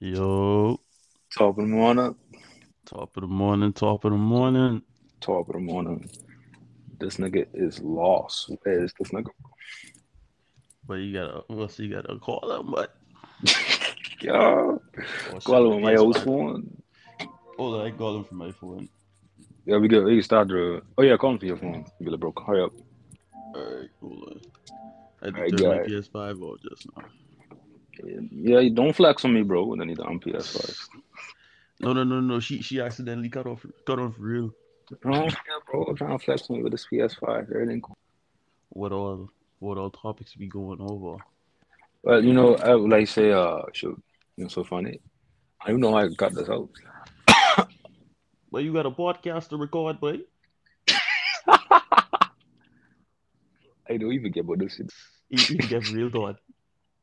Yo, Top of the morning. top of the morning, top of the morning. Top of the morning. This nigga is lost. Where is this nigga? But you gotta, what's you gotta call him? But Yo. Call him on my old phone. Oh, I call him from my phone. Yeah, we good. We can start the. Oh yeah, call him for your phone. You be like, bro, hurry up. Alright, hold on. I had to Alright, turn my it. PS5 off just now. Yeah, you don't flex on me, bro. And then you on PS5. No, no, no, no. She she accidentally cut off, cut off real. Oh, yeah, bro. I'm trying to flex on me with this PS5. Everything cool. What all, what all topics we going over? Well, you know, I would like to say, uh, shoot, you know, so funny. I don't know how I got this out. But you got a podcast to record, boy. I know you forget about this shit. You, you get real thought.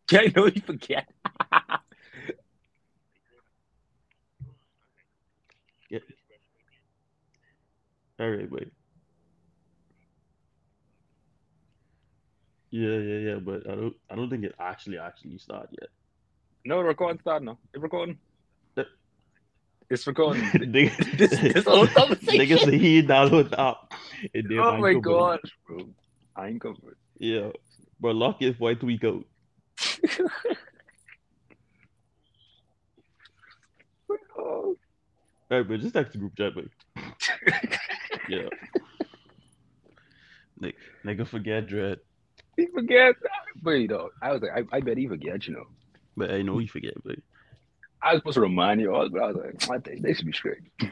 Yeah, I know you forget. Alright, boy. Yeah, yeah, yeah. But I don't, I don't think it actually, actually started yet. No, recording start now. It's recording. It's recording. Nigga, this, this whole conversation. nigga say he download the app. Oh my gosh, bro. I ain't covered. Yeah. But lock it for a tweak out. oh. Alright, but just text the group chat, boy. Yeah. Nigga, nigga forget dread. he forgets. Wait, though. I was like, I, I bet he forgets, you know. But I know he forget, but I was supposed to remind you all, but I was like, I think they should be straight.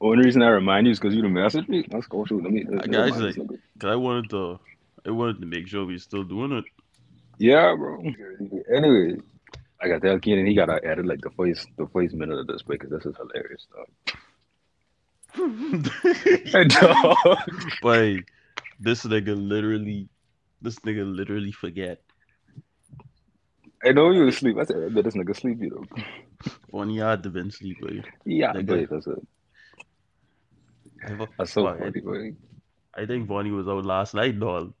Only reason I remind you is because you done messaged me. Let's go shoot. Let me. Let, I guys like- Cause I wanted to I wanted to make sure we're still doing it. Yeah, bro. Anyway, I got that kid, and he got to edit like the first the first minute of this play, because this is hilarious stuff. Dog. but this nigga literally this nigga literally forget. I know you was asleep. I said, I bet this nigga sleepy though. One yard to been sleep, boy. Yeah, Nigga. but that's it. I, That's so funny, boy. I think Bonnie was out last night, dog.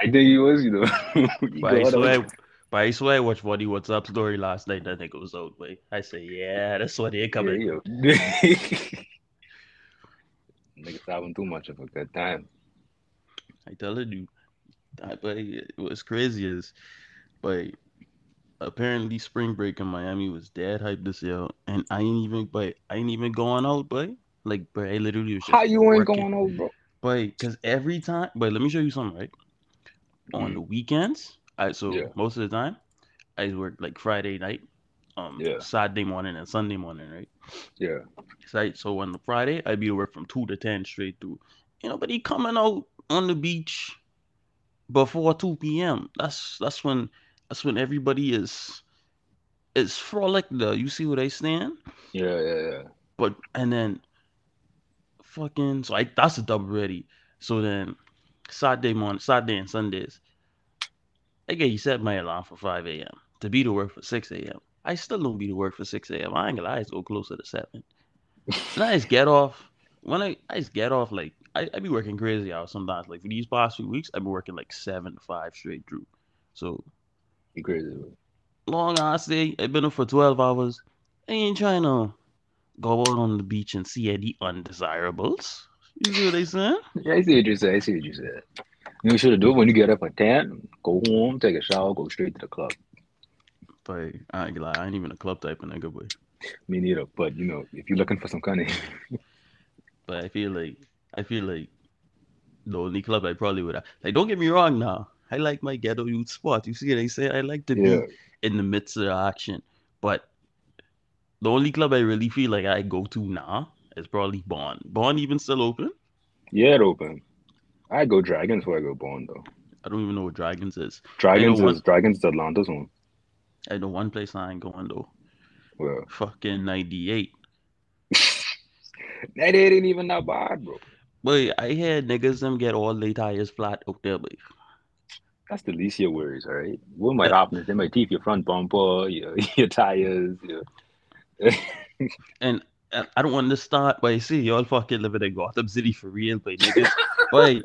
I think he was, you know. But I swear, but I swear, I watched Bonnie WhatsApp story last night. That nigga was out, boy. I say, yeah, that's what they coming. Yeah. Niggas having too much of a good time. I telling you, that, but it was crazy is, but apparently spring break in Miami was dead hype this year, and I ain't even, but I ain't even going out, boy. Like, but I literally was just How you ain't working. going out, bro? But because every time, but let me show you something, right? On Mhm. the weekends, I so Yeah. most of the time, I work like Friday night, um, Yeah. Saturday morning and Sunday morning, right? Yeah. So, so on the Friday, I'd be to work from two to ten straight through. You know, but he coming out on the beach before two p.m. That's that's when that's when everybody is is frolic. Though you see where I stand, Yeah, yeah, yeah. but and then fucking so I that's a double ready. So then Saturday morning, Saturday and Sundays, I get you set my alarm for five a.m. to be to work for six a.m. I still don't be to work for six a.m. I ain't gonna lie, it's go closer to seven. And I just get off when I I just get off like I, I be working crazy hours sometimes. Like for these past few weeks, I've been working like seven to five straight through. So You crazy, long ass day. I've been up for twelve hours. I ain't trying to go out on the beach and see any undesirables. You see what I saying? Yeah, I see what you said. I see what you said. You should have do it when you get up at 10, go home, take a shower, go straight to the club. But I ain't lie, I ain't even a club type of nigga, boy. Me neither. But, you know, if you're looking for some kind of. But I feel like I feel like the only club I probably would have like. Don't get me wrong now. I like my ghetto youth spot. You see what I say? I like to be Yeah. in the midst of the action. But the only club I really feel like I go to now is probably Bond. Bond even still open? Yeah, it open. I go Dragons where I go Bond, though. I don't even know what Dragons is. Dragons is Dragons is Atlanta's one. I know one place I ain't going though. Well, Fucking 98. that ain't even that bad, bro. But I had niggas them get all their tires flat out there, but That's the least of your worries, all right? What might uh, happen is they might teeth your front bumper, your, your tires, your... and I don't want to start by saying y'all fucking living in Gotham City for real, but niggas, but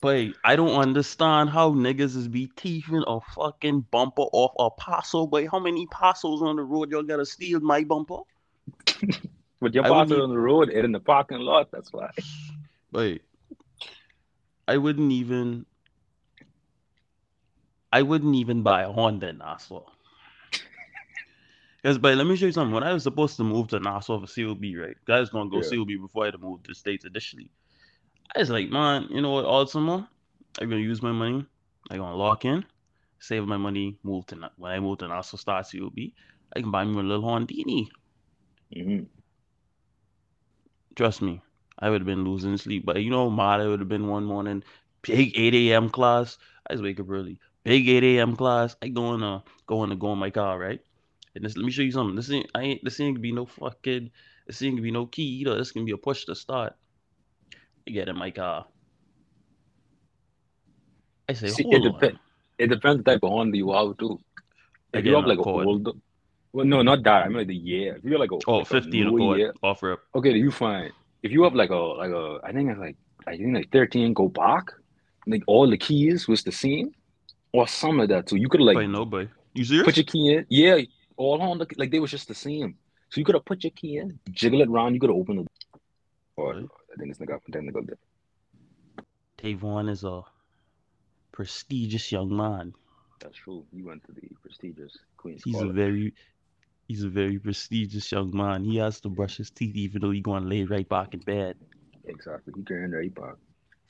But I don't understand how niggas is be teething a fucking bumper off a parcel. But how many parcels on the road y'all gotta steal my bumper? But your parcel on the road and in the parking lot. That's why. Wait. I wouldn't even I wouldn't even buy a Honda in Nassau. Because but let me show you something. When I was supposed to move to Nassau for COB, right? Guys gonna go Yeah. COB before I had to move to the States initially. I was like, man, you know what, all summer, I'm gonna use my money. I'm gonna lock in, save my money, move to when I move to Nassau start COB, I can buy me a little Hondini. hmm Trust me, I would have been losing sleep. But you know, mad I would have been one morning, big 8 a.m. class. I just wake up early. Big 8 a.m. class. I go in uh go in to go in my car, right? And this let me show you something. This ain't I ain't this ain't gonna be no fucking this ain't gonna be no key either. This can be a push to start. I get in my car. I say, See, it depends. It depends the type of Honda you have too. If you have like Accord. older, well, no, not that. I mean like the year. If you're like a Oh, like 15 newer Accord year, off rip. okay, you fine. If you have like a like a, I think it's like I think like 13 go back, like all the keys was the same, or some of that too. You could like Like, no, boy. You serious? put your key in. Yeah, all on the like they was just the same. So you could have put your key in, jiggle it around. You could have opened it. Or Right. I think it's not technical. there. Te'Vaughn is a prestigious young man. That's true. He went to the prestigious Queens He's a very he's a very prestigious young man. He has to brush his teeth even though he going to lay right back in bed. Exactly. He can right back.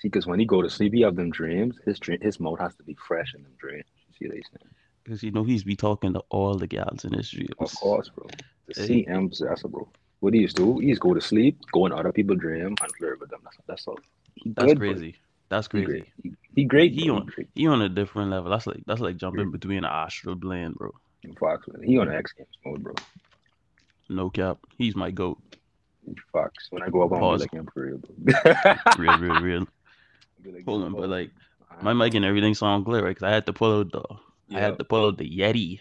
See, because when he go to sleep, he have them dreams. His dream, his mouth has to be fresh in them dreams. You see what they saying? Because you know he's be talking to all the gals in his dreams. Of course, bro. The Hey. CM's that's bro. What he used to do, he used to go to sleep, go in other people's dream, and flirt with them. That's, that's all. That's Good, bro. crazy. That's He crazy. great. He, he great. He bro. on he on a different level. That's like that's like jumping Yeah. between an astral blend, bro. He Fox. man. He on X Games mode, bro. No cap. He's my goat. Fox. When I go up, Pause. like him for real, bro. Real, real, real. Like, Hold on, but like Uh-huh. my mic and everything sound clear, right? Because I had to pull out the I had to pull out the Yeti,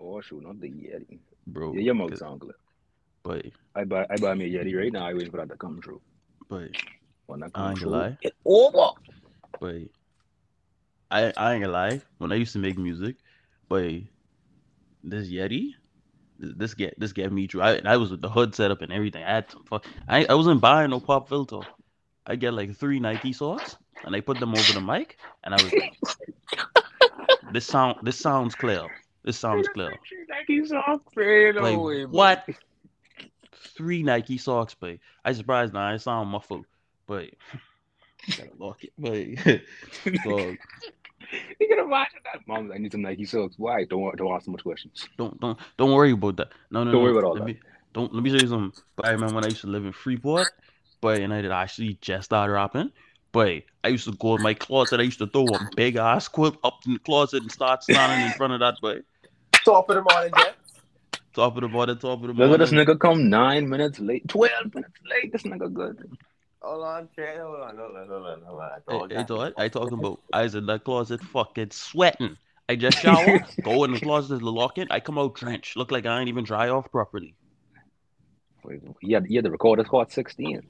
Oh shoot, not the Yeti. bro. Yeah, your mouth 'cause- sound clear. But I buy I buy me a Yeti right now. I waiting for that to come true. but When that I comes ain't true, gonna lie. it's over. but I I ain't gonna lie. When I used to make music, but this Yeti, this, this get this get me through. I I was with the hood set up and everything. I had some fuck. I I wasn't buying no pop filter. I get like three Nike socks and I put them over the mic and I was like, this sound this sounds clear. This sounds clear. Nike socks, man. Like what? Three Nike socks, but I surprised now. I sound muffled, but gotta lock it. But so You can imagine that. Mom, I need some Nike socks. Why? Don't don't ask so much questions. don't don't don't worry about that. No no Don't no. worry about all let that. Me, don't let me show you something. But I remember when I used to live in Freeport, but and I did actually just started rapping. But I used to go in my closet. I used to throw a big ass quilt up in the closet and start standing in front of that. But Top of the morning, Jets. top of the bottom, top of the morning. Look at this nigga come nine minutes late, twelve minutes late. This nigga good. Hold on, Trey. Hold on, hold on, hold on, hold on. Hey, Hold on. Todd, I oh, talking about I was in that closet fucking sweating. I just showered, go in the closet to lock it. I come out drenched, look like I ain't even dry off properly. Wait, He had, he had the record his caught 16.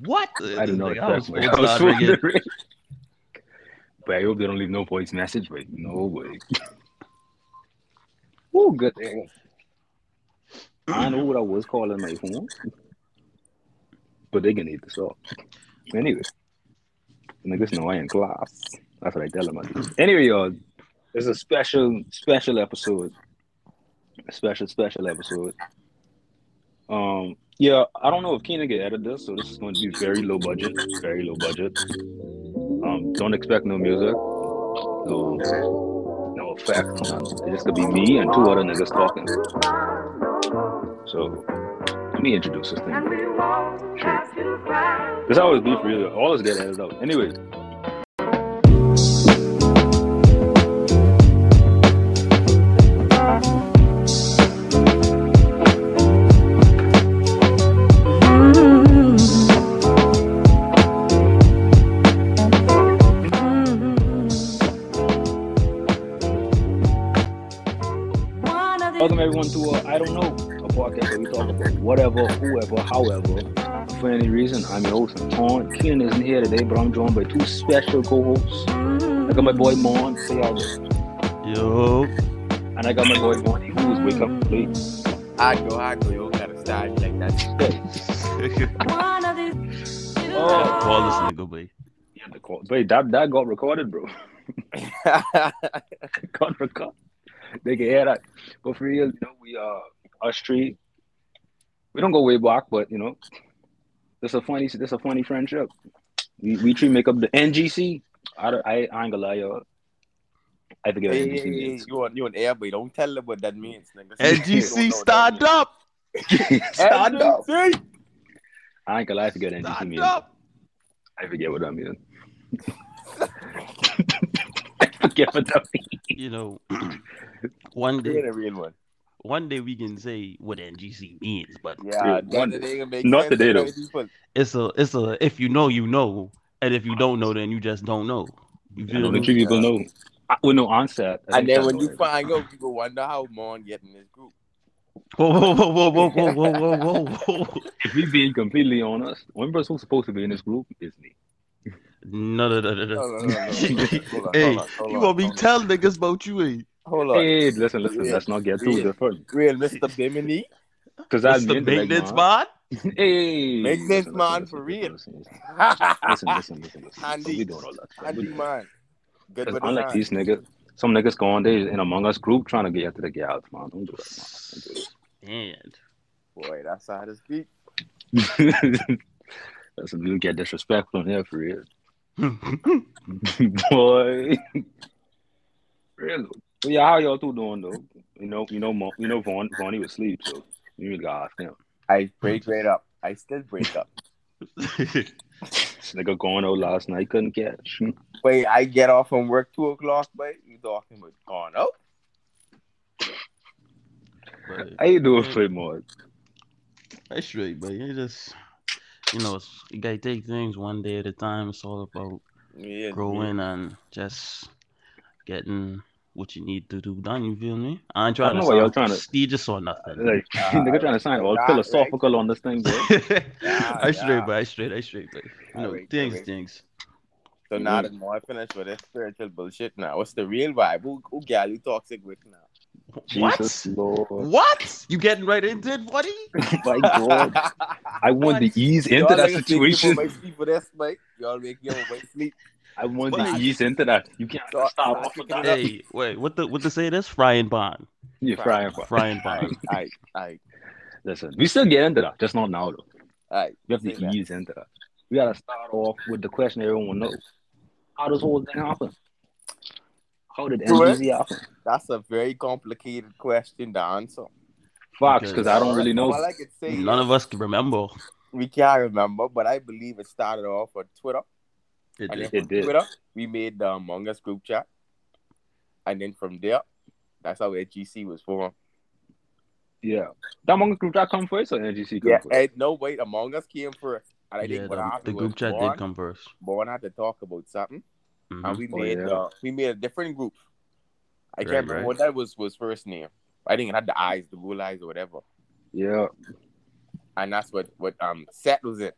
What? I don't know. Like, I was. I was to start ringing. wondering. But I hope they don't leave no voice message. But no way. Oh, good thing. I know what I was calling my phone, but they can eat this up. Anyway, niggas know I in class. That's what I tell them. Anyway, y'all, it's a special, special episode. A special, special episode. Um, yeah, I don't know if Keenan can edit this, so this is going to be very low budget, very low budget. Um, don't expect no music, no, no effects. It's just gonna be me and two other niggas talking. So, let me introduce this thing. Sure. This always be for you. All this get edited out. Anyway, I'm your host, Antawn. Ken isn't here today, but I'm joined by two special co-hosts. I got my boy Mon, say hi. Yo. and I got my boy Monty, who was wake up late. I go, I go, yo, gotta style like that. Oh. Call this nigga, boy. Yeah, the call. Wait, that that got recorded, bro. got recorded. They can hear that. But for real, you know, we uh us three, we don't go way back, but you know, this a funny this a funny friendship. We we three make up the NGC. I don't, I, I ain't gonna lie, y'all. I forget what NGC hey, hey, means. you on you on air, but don't tell them what that means, nigga. NGC, stand up. Stand up. I ain't gonna lie, I forget what NGC Stand means. up. I forget what that means. I forget what that means. You know, one You're day, the real one. One day we can say what NGC means, but Yeah, Yeah, one- the thing make not today, though. people. it's a, it's a. If you know, you know, and if you don't know, then you just don't know. You I feel know me? the people know. I, well, no, onset. And then when what you find out, people wonder how Mon get in this group. Whoa, whoa, whoa, whoa, whoa, whoa, whoa, whoa, whoa, whoa. if we being completely honest, one person who's supposed to be in this group is me. No, no, no, no, no. Hey, hold on, hold you on, gonna be telling niggas about you, eh? Hold on. Hey, listen, listen, Yeah. let's not get too Yeah. different. Real Mr. Bimini. Because that's It's the maintenance man. Hey, Maintenance listen, man listen, for real. Listen, listen, listen, listen, listen, listen. Handy. We doing all that. stuff. Handy man. Good Because with unlike hand. these niggas, some niggas go on there in Among Us group trying to get to the gals, man. Don't do it, man. And Boy, that's how to speak. Don't do it. Listen, you get disrespectful in here for real. Boy. Real. But yeah, how y'all two doing though? You know, you know, Mo, you know, Vaughn, Vaughn, he was asleep, so you really gotta ask him. I break right up. I still break up. This nigga going out last night, couldn't catch. Wait, I get off from work two o'clock, but you talking about gone out? but How you doing, Flipmore? that's straight, but you just, you know, you gotta take things one day at a time. It's all about Yeah, growing and just getting what you need to do done. You feel me? I ain't I trying don't to know why y'all sound trying to- prestigious or nothing. Like, nigga trying to sound all Nah, philosophical on this thing, bro. I straight, yeah. but I straight, I straight, but you know, Alright, things, alright. things. So now that more finished with this spiritual bullshit now, what's the real vibe? Who, who gal you toxic with now? Jesus What? Lord. What? You getting right into it, buddy? My God. I want to ease into Y'all that niggas think situation. People might sleep for this, mate. Y'all make your sleep. I want Why? to ease into that. You can't uh, So, start I off with think that. it Hey, wait, what the what the say this? Frying pan. You're frying for. Frying pan. I, I, Listen, we still get into that, just not now though. I. We have to Say that. ease into that. We gotta start off with the question everyone knows. How does whole thing happen? How did Do happen? That's a very complicated question to answer. Fox, because I don't really know. All I could say None of us can remember. we can't remember, but I believe it started off on Twitter. It And did. then It from did. Twitter, we made the Among Us group chat. And then from there, that's how HGC was formed. Yeah. That Among Us group that come first or NGC come Yeah, first? and no, wait, Among Us came first. And I Yeah, think what the, happened the was group chat Born, did come first. Born had to talk about something. Mhm. And we Oh, made yeah. uh, we made a different group. I can't remember right. what that was was first name. I think it had the eyes, the blue eyes or whatever. Yeah. And that's what what um set was it.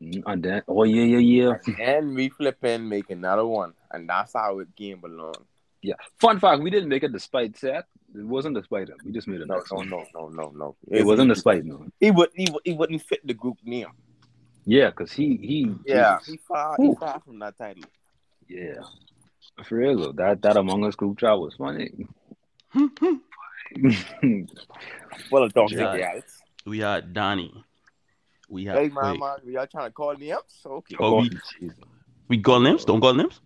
And then, oh yeah, yeah, yeah. And we flipping make another one. And that's how it came along. Yeah. Fun fact, we didn't make it despite Seth. It wasn't despite him. We just made it. No, no, no, no, no, no. It wasn't despite no. He would he, would- he wouldn't fit the group name. Yeah, because he he Yeah, Jesus. he far he far from that title. Yeah. For real though, that that Among Us group chat was funny. Well, a toxic Yeah. yeah. we had Donnie. We had Hey man, wait, man, y'all trying to call names? Okay. Oh, we- Jesus. we call names. Don't call names.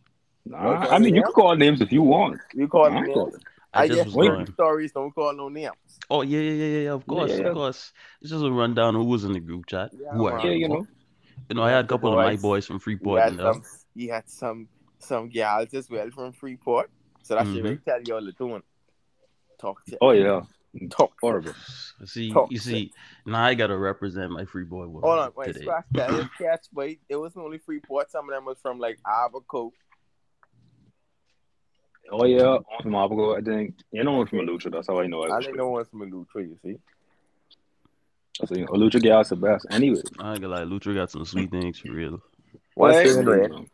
Nah, I mean, you can call names if you want. You call I'm names. calling. I, I, just just was going. stories. Don't call no names. Oh yeah, yeah, yeah, yeah, yeah. Of course, yeah. of course. It's just a rundown of who was in the group chat. Yeah, who I Yeah, you know. You know, I had a couple of my Boys. boys from He Freeport. had in there. some. He had some some gals as well from Freeport. So that should Mhm. really tell you all the doing. Talk to. Oh yeah, Talk. horrible. See, Talk you to- see, now I gotta represent my free boy world Hold on, wait, today. scratch that. Let's catch, wait. It wasn't only free Freeport. Some of them was from like Abaco. Oh yeah, I'm from Abaco, I think. You know, I'm from Lucha. That's how I know. I I didn't know one from Lucha. you see. So, you know, Lucha Gal's the best. Anyway. I ain't gonna lie, Lucha got some sweet things for real. What's Well, the anyway, anyway?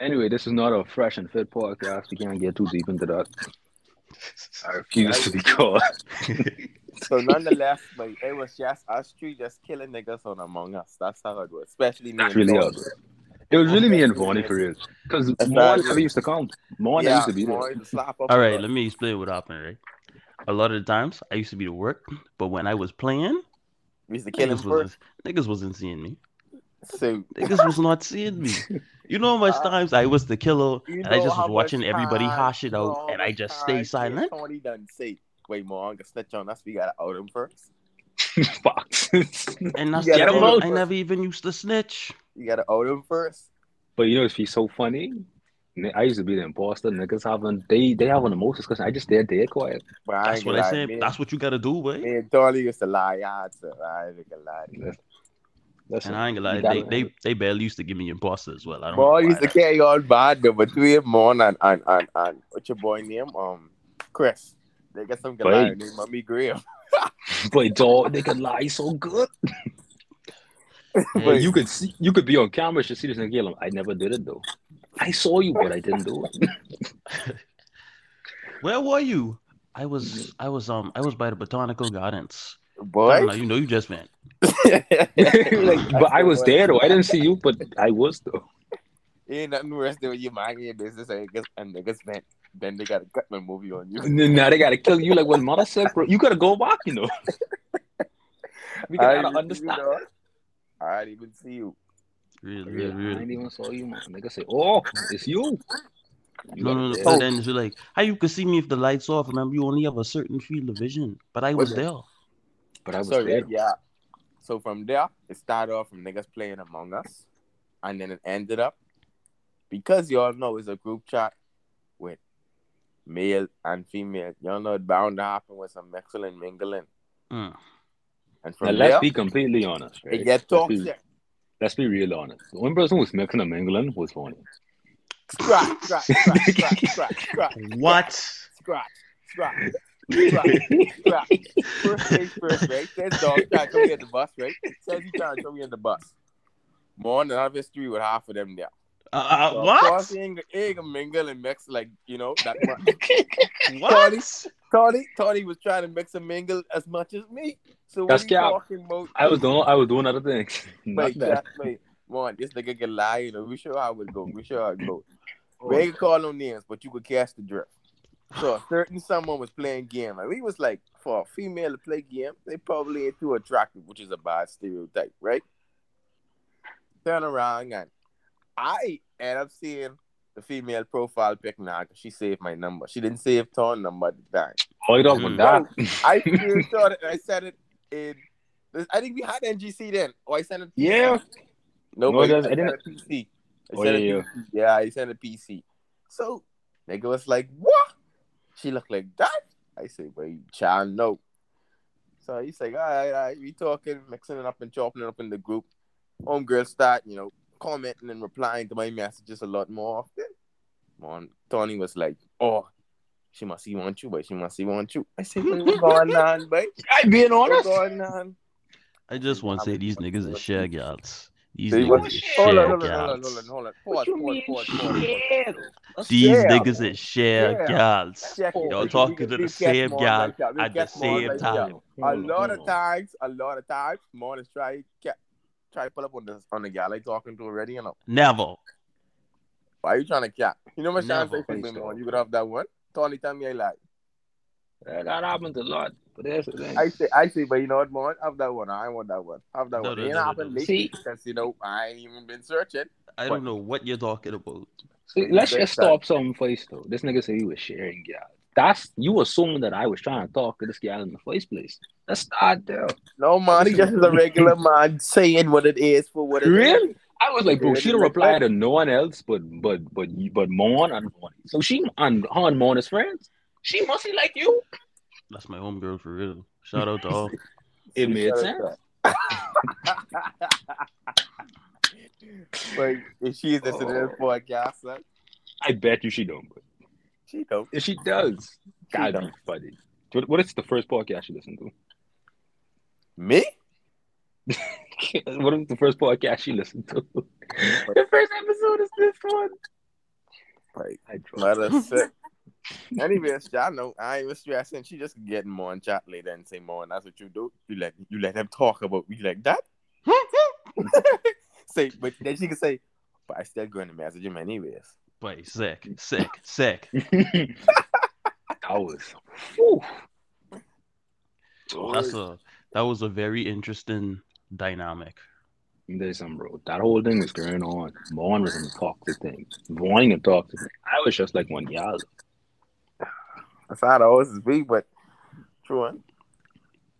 Anyway, this is not a fresh and fit podcast. We can't get too deep into that. I refuse to be called. So nonetheless, but it was just us three just killing niggas on Among Us. That's how it was. Especially me. That's and really Paul. how it was really me and Vonnie for real. Because That's never used to come. Mon Yeah, used to be there. more to slap up All on right, us. let me explain what happened. Right, a lot of the times I used to be to work, but when I was playing, We used to kill niggas first. wasn't, niggas wasn't seeing me. So Niggas was not seeing me. You know how much Uh, times I was the killer you and I just was watching everybody time- hash it out and I just stay me and silent. Tony done say, wait, more, I'm gonna snitch on us. We gotta out him first. Fox. And that's You the gotta thing, vote I never even used to snitch. You gotta out him first. but you know, it's be so funny. I used to be the imposter. Niggas having they they having the most discussion. I just stayed dead quiet. But That's ain't what I lie, said. That's what you gotta do, boy. me and Tony used to lie. I had to. I ain't gonna lie. To you. Listen, And I ain't gonna lie, they, they they barely used to give me imposter as well. I don't Boy know used to carry on bad though, between Mon and and and and what's your boy name? Um, Chris. They got some guy Wait. named Mummy Graham. But dog, they can lie so good. but You could see, you could be on camera to see this nigga. yelling, I never did it though. I saw you, but I didn't do it. Where were you? I was I was um I was by the botanical gardens. I Boy, know, you know you just went. like, but I was there though. I didn't see you, but I was though. Ain't nothing worse than when you mind your business and niggas, and niggas vent. Then they got a Gutman movie on you. And now they gotta kill you like when mother said, bro. You gotta go back, you know. we I gotta didn't you, understand. I didn't even see you. Really, Yeah, real, I didn't even saw you, man. Nigga say, "Oh, it's you." You No, no, no. gotta- But then it's like, how you could see me if the lights off? Remember, you only have a certain field of vision. But I was Was it? there. But I was So there. yeah, so from there it started off from niggas playing Among Us, and then it ended up because y'all know it's a group chat with male and female. Y'all know it bound to happen with some mixing and mingling, Mm. and Now from let's be completely honest. Right? it get let's, be, let's be real honest. The one person who's mixing and mingling was funny. Scratch, scratch, scratch, scratch, scratch, scratch, What? scratch, scratch. Scratch, scratch. First things first, right? Says dog trying to throw me in the bus, right? Says he trying to throw me in the bus. More than have history with half of them there. Uh, So, uh, Of what? course, he ain't, he ain't gonna mingle and mix like you know that much. What? Tony, Tony was trying to mix and mingle as much as me. So what That's are you cap. talking about? I was doing, I was doing other things. Not Wait, that. wait, one, this nigga can lie. You know, we sure how it go. We sure how it go. Oh. We ain't gonna call no names, but you could catch the drift. So a certain someone was playing game. Like we was like, for a female to play game, they probably ain't too attractive, which is a bad stereotype, right? Turn around and I end up seeing the female profile pic now because she saved my number. She didn't save Torn number at the time. Oh, you talking about that? I screenshot it I sent it in. I think we had NGC then. Or I sent it. PC. Yeah. No, No, it I doesn't- I sent didn't- it PC. I Oh, sent yeah, yeah. PC. Yeah, I sent a PC. So nigga was like, "What?" She looked like that. I said, "Well, you child, no." So he's like, "All right, all right, we talking, mixing it up and chopping it up in the group." Homegirl start, you know, commenting and replying to my messages a lot more often. Mon Tony was like, "Oh." She must see want you, but she must see want you. I said, "What's going on, babe? I being What's honest. going on?" I just want to say these niggas are share gals. These Say niggas what? is Hold on, share hold on, hold on, hold on, gals. hold on. What Pause, you pause, mean, pause, pause, These Yeah. niggas is share Yeah. gals. Y'all talking to the same more gal like at the same like that. time. A lot of times, a lot of times, more is try try to pull up on the on the gal I talking to already. You know Never. why are you trying to cap? You know my chance Never. I think Please man, don't. you could have that one. Tony, tell me I lie. Yeah, That happens a lot. But that's the thing. I say, I say, but you know what, man? Have that one. I want that one. Have that No, one. no, It ain't no, no, happened no. lately because you know I ain't even been searching. I don't know what you're talking about. See, let's just stop something first though. This nigga said he was sharing yeah. That's you assuming that I was trying to talk to this gal in the first place. That's not start there. No man, he just is a regular man saying what it is for what it is. Really? I was like, bro, Yeah, she don't reply to no one else but but but but Mon and Mon. So she and her and Mon is friends. She mostly like you. That's my homegirl for real. Shout out to all. It made sense. up. but if she's listening to this Oh. podcast, son, I bet you she don't. But she don't. if she does, She God, don't. funny. What, what is the first podcast you listen to? Me? what is the first podcast you listened to? the first episode is this one. Like, I let us sit. Anyways, y'all know I ain't even stressing. She just getting more and chat later and say more, and that's what you do. You let you let him talk about you like that. say, but then she can say, but I still going to message him anyways. Boy, sick, sick, sick. that was. Whew. That's a that was a very interesting dynamic. There's some bro. That whole thing was going on. Vaughn was in the toxic thing. Wanting to talk to me. I was just like one y'all. That's how it always be, but true one.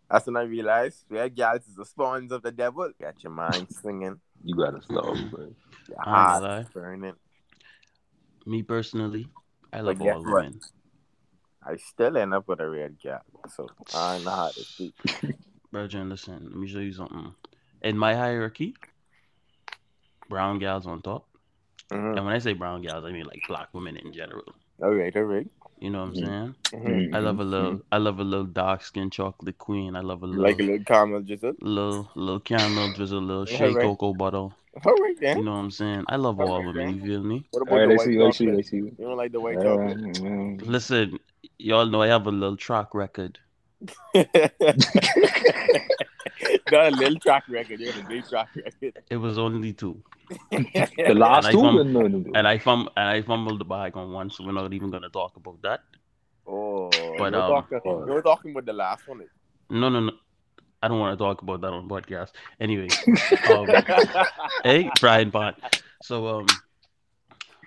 That's when I realized red gals is the spawns of the devil. Got your mind swinging, You gotta stop, bro. your I ain't heart burning. Me personally, I love guess all what? women. I still end up with a red gal, so I know how to speak. Virgin, listen, let me show you something. In my hierarchy, brown gals on top. Mhm. And when I say brown gals, I mean like black women in general. All right, all right. You know what I'm Mhm. saying? Mhm. I love a little I love a little dark skin chocolate queen. I love a little Like a little caramel drizzle. little little caramel drizzle, little Yeah, shea right. cocoa butter. All right You know what I'm saying? I love all women, you feel me? What about right, the white see you. I see you. Chocolate? see you. You don't like the white Uh, chocolate? mm. Listen, y'all know I have a little track record. Not a little track record. You have a big track record. It was only two. the last I two, fum- no, no, no. And I fum and I fumbled the bag on one, so we're not even gonna talk about that. Oh, But, you were, um, talking, you were talking about the last one. No, no, no. I don't want to talk about that on podcast. Anyway, um, hey, Brian Bond. So, um,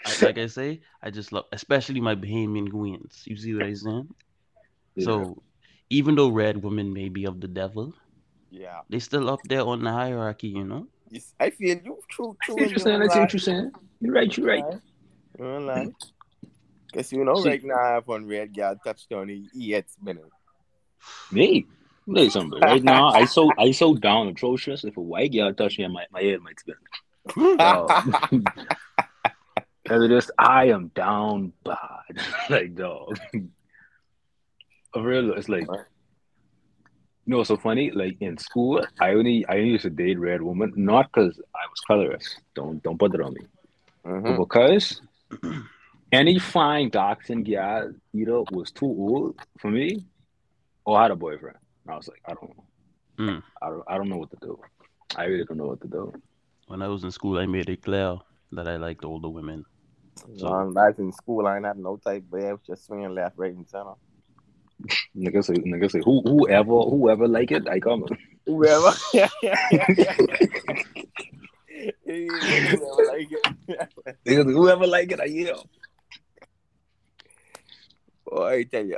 I, like I say, I just love, especially my Bahamian queens. You see what I'm saying? Yeah. So, even though red women may be of the devil, yeah. they still up there on the hierarchy, you know. You s- I feel you true, true. see what you're saying. I what you're saying. You're right. You're right. You don't. Guess you know See- right now I have one red girl touchdown. He, he hits minute. Me. Let me tell something. Right now, I so I so down atrocious. If a white girl touch me, my my head might spin. Cause it is, I am down bad. like dog. For real, it's like you know so funny? Like in school, I only I only used to date red woman, not because I was colorist. Don't don't put that on me. Mhm. Because any fine dark skinned girl either was too old for me or had a boyfriend. And I was like, I don't know. Mm. I don't I don't know what to do. I really don't know what to do. When I was in school, I made it clear that I liked older women. So- Um, I was in school. I ain't had no type, but I was just swinging left, right, and center. Nigga say nigga say who whoever whoever like it, I come. Whoever. yeah yeah yeah Whoever like it. Whoever like it, I yell. Boy, oh, I tell you,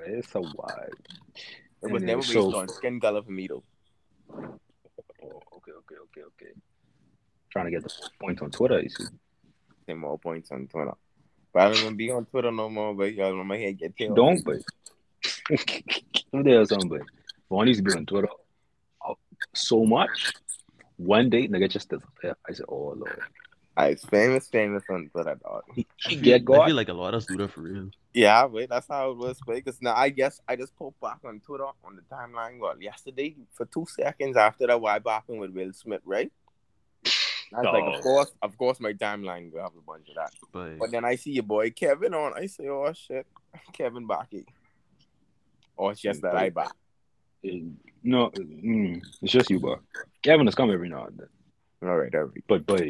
it's so wide. it was never based on skin color for me though. Oh, okay, okay, okay, okay. Trying to get the points on Twitter, you see. Ten more points on Twitter. But I don't even be on Twitter no more, but y'all know my head get killed. Don't but let me tell you something, but Vaughn used to be on Twitter uh, so much. One day, nigga just disappeared. I said, Oh Lord. I was famous, famous on Twitter, dog. He, I he feel, get I feel like a lot of us do that for real. Yeah, wait, that's how it was, because now I guess I just popped back on Twitter on the timeline, well, yesterday for two seconds after that, why backing with Will Smith, right? I was like, Oh. of course, of course, my timeline will have a bunch of that. But But then I see your boy Kevin on. I say, oh shit, Kevin Baki. Or it's just that I back. No, mm, it's just you, bro. Kevin has come every now and then. All right, all right. But but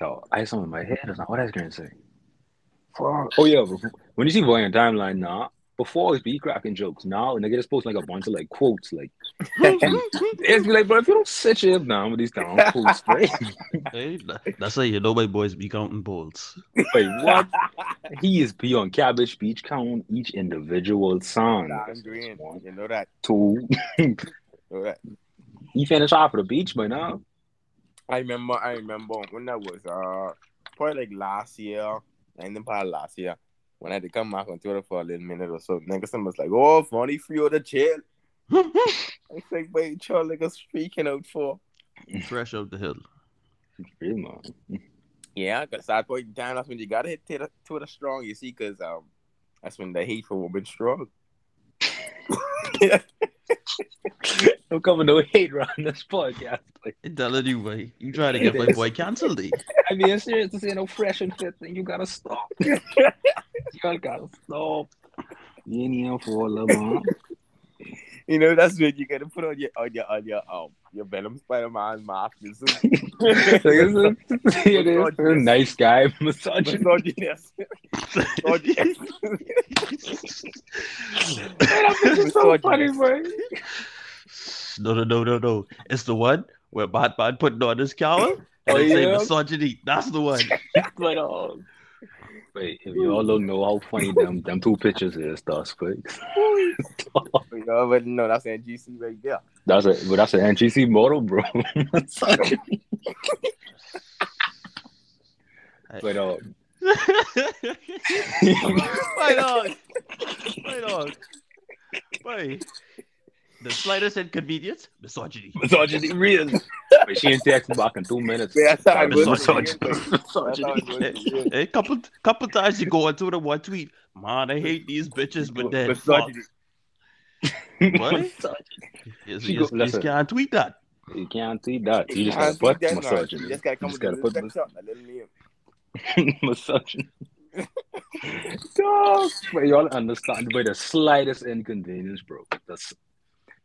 yo, I something in my head. That's not what I was gonna say. Fuck. Oh yeah, when you see Boy on timeline now, before it's be cracking jokes. Now nigga just post like a bunch of like quotes, like it's be like, bro, if you don't sit your hip down with these down quotes, right? hey, that's how you know my boys be counting balls. Wait, what? He is be on Cabbage Beach counting each individual song. Damn green. One, You know that. two. You know that. he finished off of the beach by now. I remember. I remember when that was. Uh, probably like last year. And then probably last year when I had to come back on Twitter for a little minute or so. Nigga, some was like, "Oh, funny free or the jail." I think, wait, chill, nigga, speaking out for. Fresh out the hill. Real man. Yeah, because at that point in time, that's when you gotta hit Twitter, Twitter strong. You see, because um, that's when the hate for women strong. Don't come with no hate around this podcast. Like, I'm telling you, boy. You try to get my boy cancelled, eh? I mean, serious to say no fresh and fit thing. You gotta stop. You gotta stop. You ain't here for a. You know, that's when you gotta put on your on your on your um your Venom Spider Man mask. This is Like, it's a- it is a nice guy, misogynist. misogynist. Misogynist. It's so funny, boy. No, no, no, no, no. It's the one where Batman putting on his cowl and Oh, they say yeah? misogyny. That's the one. But wait, if you all don't know how funny them them two pictures is, that's quick. You already know that's an NGC right there. That's a but that's an NGC model, bro. but um, Why not? Why not? Why? The slightest inconvenience, misogyny. misogyny real. But she ain't texting back in two minutes. Yeah, that's how I was Misogyny. thinking. That's how Misogyny. it. A couple couple times you go into the one tweet, man, I hate these bitches, but then. Misogyny. What? Misogyny. You, She you, you can't tweet that. You can't see that. You just gotta put do that, nah. misogyny. You just gotta come You with gotta put little section, a little name. misogyny. Dog, but y'all understand by the slightest inconvenience, bro. That's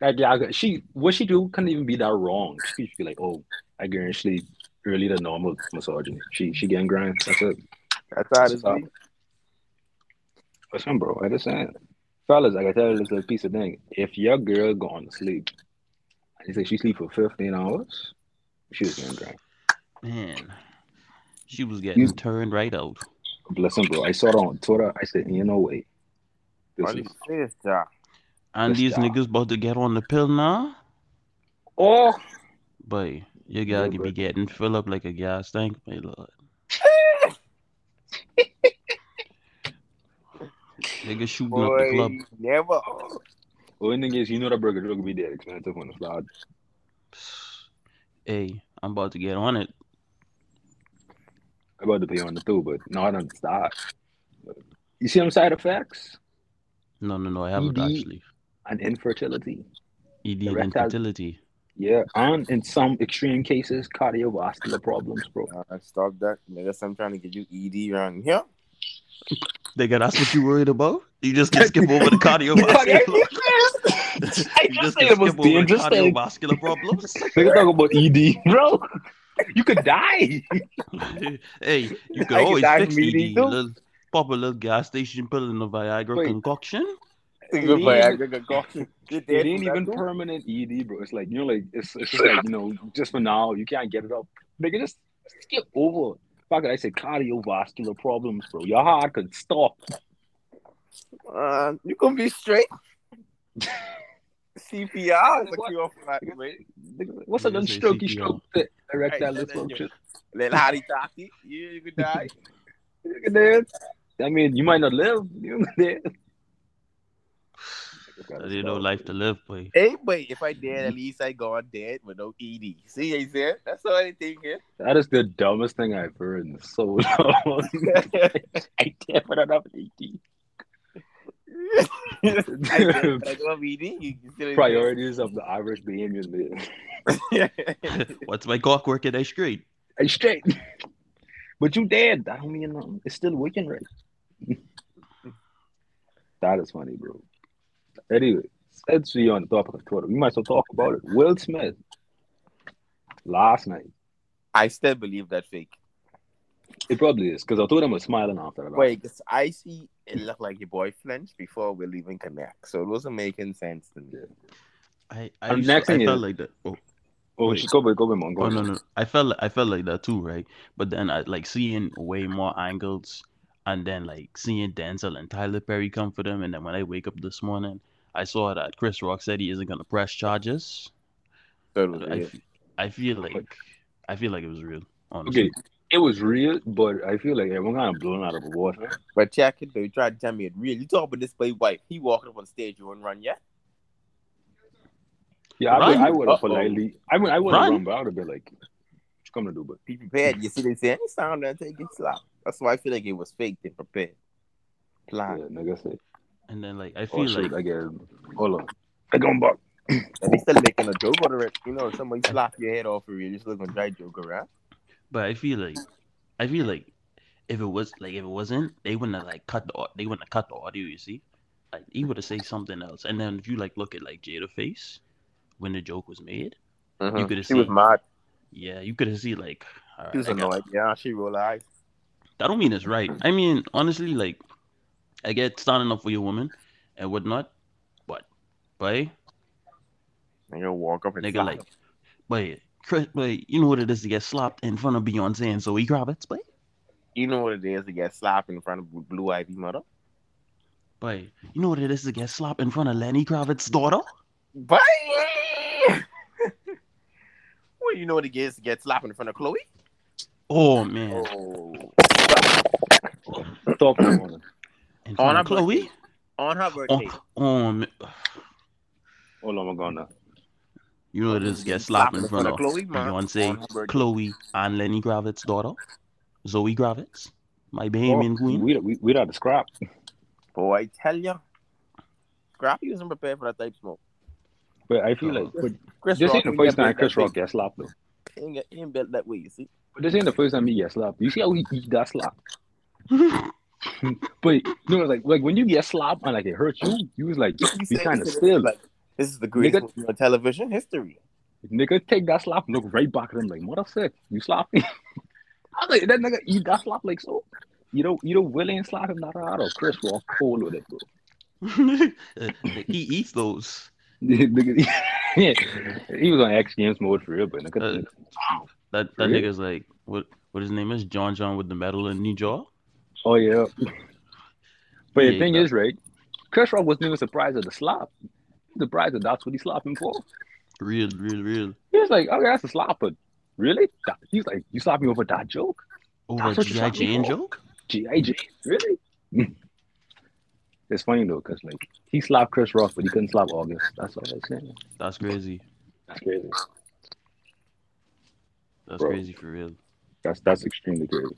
that yeah, she what she do couldn't even be that wrong. She should be like, oh, I guarantee really the normal misogyny. She she getting grind. That's it. That's how it is. Stop. be. Listen, bro, I just saying. Fellas, I can tell you this little piece of thing. If your girl gone to sleep, and you say she sleep for 15 hours, she was getting grind. Man, she was getting You- turned right out. Listen, bro, I saw it on Twitter. I said, you know, wait. This Funny is serious job. And Yes, these sir. niggas about to get on the pill now. oh Boy, you gotta Yeah, be but- getting fill up like a gas tank, my lord. Niggas shooting up the club. never. Only thing is, you know that burger will be dead expensive on the fly. Hey, I'm about to get on it. I'm about to be on the two, but not on the start. You see them side effects No, no, no, I haven't ED. actually. And infertility. ED Erectile- infertility. Yeah, and in some extreme cases, cardiovascular problems, bro. Uh, stop that. Nigga, I'm trying to get you ED around here. Nigga, that's what you worried about? You just can skip over the cardiovascular. I you just just said it was over the dangerous. cardiovascular problems. Nigga talk about ED, bro. You could die. hey, you I can can always die fix ED ED. Little, pop a little gas station pill in the Viagra Wait. concoction. Think It of ain't Viagra It ain't even permanent ED, bro. It's like you know, like it's, it's just like you know, just for now, you can't get it up. Nigga, just skip over. Fuck it, I said cardiovascular problems, bro. Your heart could stop. Uh, you can be straight. CPR is a What? cure for that, mate. What's a Nigga little strokey stroke to erectile Hey, dysfunction? Little Harry Taki. You, you could die. Nigga, dead. I mean, you might not live. You dead. I didn't know life to live, boy. Hey, wait, if I dead, at least I gone dead with no ED. See, I said? That's all I think here. That is the dumbest thing I've heard in so long. I can't put enough ED. I dead, I don't have ED. You you still Priorities of the average Bahamian man. What's my cock working? I straight. I straight. But you dead. That don't mean nothing. It's still working right. that is funny, bro. Anyway, let's see on the topic of Twitter. We might as well talk about it. Will Smith last night. I still believe that fake. It probably is because I told him was smiling after that. Wait, because I see it looked like your boy flinched before we'll even connect. So it wasn't making sense to me. I I, And used next to, I thing felt is- like that. Oh, Oh, Wait. just go back, go back, oh no no. I felt I felt like that too, right? But then I like seeing way more angles, and then like seeing Denzel and Tyler Perry come for them, and then when I wake up this morning, I saw that Chris Rock said he isn't gonna press charges. So it was I, weird. f- I feel like I feel like it was real. Honestly. Okay, it was real, but I feel like everyone kind of blown out of the water. But check it though. You try to tell me it real. You talk about this boy wife. He walking up on stage, you wouldn't run yet. Yeah, I, would- Run. I would have Uh-oh. politely. I mean, I would have Run. run, but I would have been like, "What you coming to do?" But Be prepared. You see they say any sound there take it slap. That's why I feel like it was fake and prepared. Plan. yeah, Plan. nigga say, And then like I "Oh feel shit, like I get." Hold on, I going back. And they still making a joke out of it. You know, somebody slap your head off for you still gonna try to joke around. But I feel like, I feel like, if it was like if it wasn't, they wouldn't have like cut the they wouldn't have cut the audio. You see, like he would have said something else. And then if you like look at like Jada face when the joke was made, Mhm. could have She was seen- mad. yeah, you could have seen like. all She was right, I annoyed. Yeah, she rolled her eyes. that don't mean it's right. I mean, honestly, like, I get standing up for your woman and whatnot, but, but, Nigga walk up and nigga, slap like, her. but, Chris, but you know what it is to get slapped in front of Beyonce and Zoe Kravitz, but, you know what it is to get slapped in front of Blue Ivy mother. but, you know what it is to get slapped in front of Lenny Kravitz's daughter? Bye. well, you know what it is to get slapped in front of Chloe. Oh man, Oh, Talk to him. in On her Chloe. birthday. on her Oh, birthday. oh, man. Hold on, I'm gonna. You know what it is to get slapped in front of Chloe, man. on her Beyonce. Chloe, and Lenny Kravitz's daughter, Zoe Kravitz, my Bahamian oh, queen. We we we got the scrap. Boy, I tell ya, Scrappy wasn't prepared for that type smoke. But I feel oh. like Oh. but Chris this Rock ain't the first time Chris Rock big. gets slapped though. He ain't, he ain't built that way, you see. But this ain't the first time he gets slapped. You see how he, he got slapped? But you know, like like when you get slapped and like it hurts you, you was like You you kind of this is still. like this is the greatest Nigga- movie on television history. Nigga, take that slap and look right back at him like, mother sick, you slap me. I was like, that nigga you got slap like so. You know, you know, Willie and slap him not hard or Chris Rock cold with it, bro. he eats those. Nigga, yeah, he was on X Games mode for real, but nigga, Uh, That that Really? nigga's like what what his name is John John with the medal in New Jaw. Oh yeah. But Yeah, the thing is, right? Chris Rock wasn't even surprised at the slap. He was surprised that that's what he slapped him for. Real, real, real. He was like, okay, that's a slap, but really? He's like, you slapped me over that joke? Over That's GI Jane joke. G.I. Jane, really? it's funny though, because like he slapped Chris Rock, but he couldn't slap August. That's all I'm saying. That's crazy. That's crazy. That's Bro. crazy for real. That's that's extremely crazy.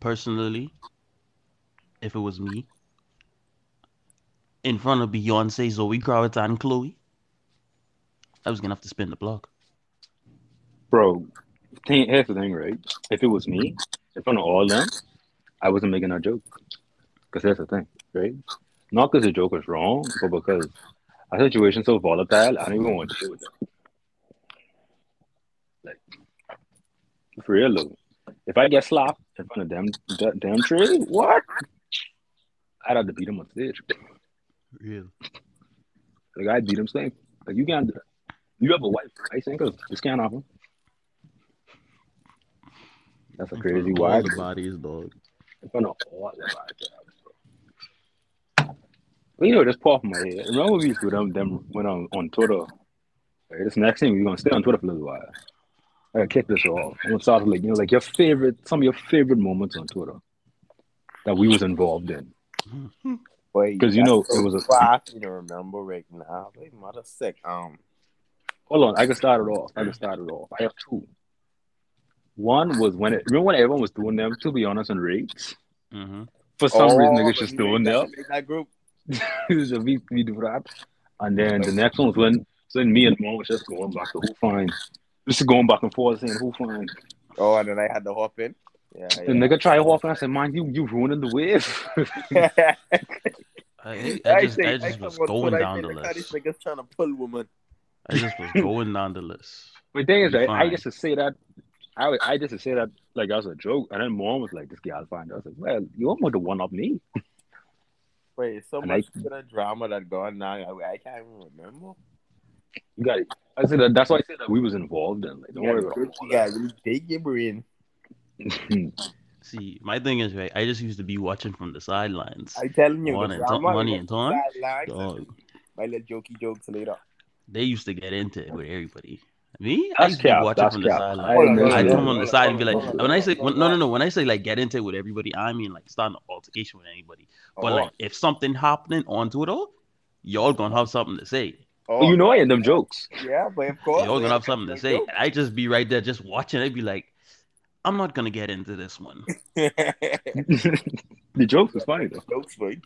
Personally, if it was me, in front of Beyonce, Zoe Kravitz, and Chloe, I was gonna have to spin the block. Bro, here's the thing, right? If it was me, in front of all them, I wasn't making a joke. Because here's the thing, right? Not because the joke was wrong, but because a situation so volatile, I don't even want to deal with it. For real though, if I get slapped in front of them, that damn tree, what? I'd have to beat him on stage. Real. Like I beat him same. Like you can't do that. You have a wife, right? Because this can't happen. That's a crazy all the bodies, dog. In front of all the. Well, you know, just pop my head. Remember when we used to do them, them when on, on Twitter? Right, this next thing we're gonna stay on Twitter for a little while. I gotta kick this off. I'm gonna start with like you know, like your favorite, some of your favorite moments on Twitter that we was involved in. Because you know so it was a- fast to remember right now. Wait, mother sick. Um, Hold on, I can start it off. I can start it off. I have two. One was when it remember when everyone was doing them, to be honest, on rates. Mm-hmm. For some oh, reason niggas when just you doing made them. that, made that group. so we, we do that. And then the next one was when so then me and mom was just going back to who fine. Just going back and forth saying who fine. Oh, and then I had to hop in. Yeah, The nigga tried off and I said, man, you you ruining the wave. yeah. I, I just, say- I just was going down the list. This nigga's trying to pull woman. I just was going down the list. but the thing is, You right, I fine. just to say that I would- I just to say that like as a joke, and then mom was like, "This girl fine." I was like, "Well, you almost the one up me." Wait, so And much I- of drama that gone now. I, I can't even remember. You got it. I said that, that's why I said that we was involved in. Like, don't You worry about good- all you got really big your brain. See, my thing is right. I just used to be watching from the sidelines. I telling you, Money the and drama. time- money and time. sidelines Dog, My little jokey jokes later. they used to get into it with everybody. Me, I That's used to be cap, watching that's from the cap. sidelines. I ain't I never- come on the side and be like, when I say when, no, no, no, when I say like get into it with everybody, I mean like start an altercation with anybody. But Oh, like if something happening on Twitter, y'all gonna have something to say. Oh, But you know I in them jokes. Yeah, but of course. Y'all gonna have something to say. jokes. I just be right there, just watching. I'd be like, I'm not gonna get into this one. the jokes was funny though. The jokes, funny.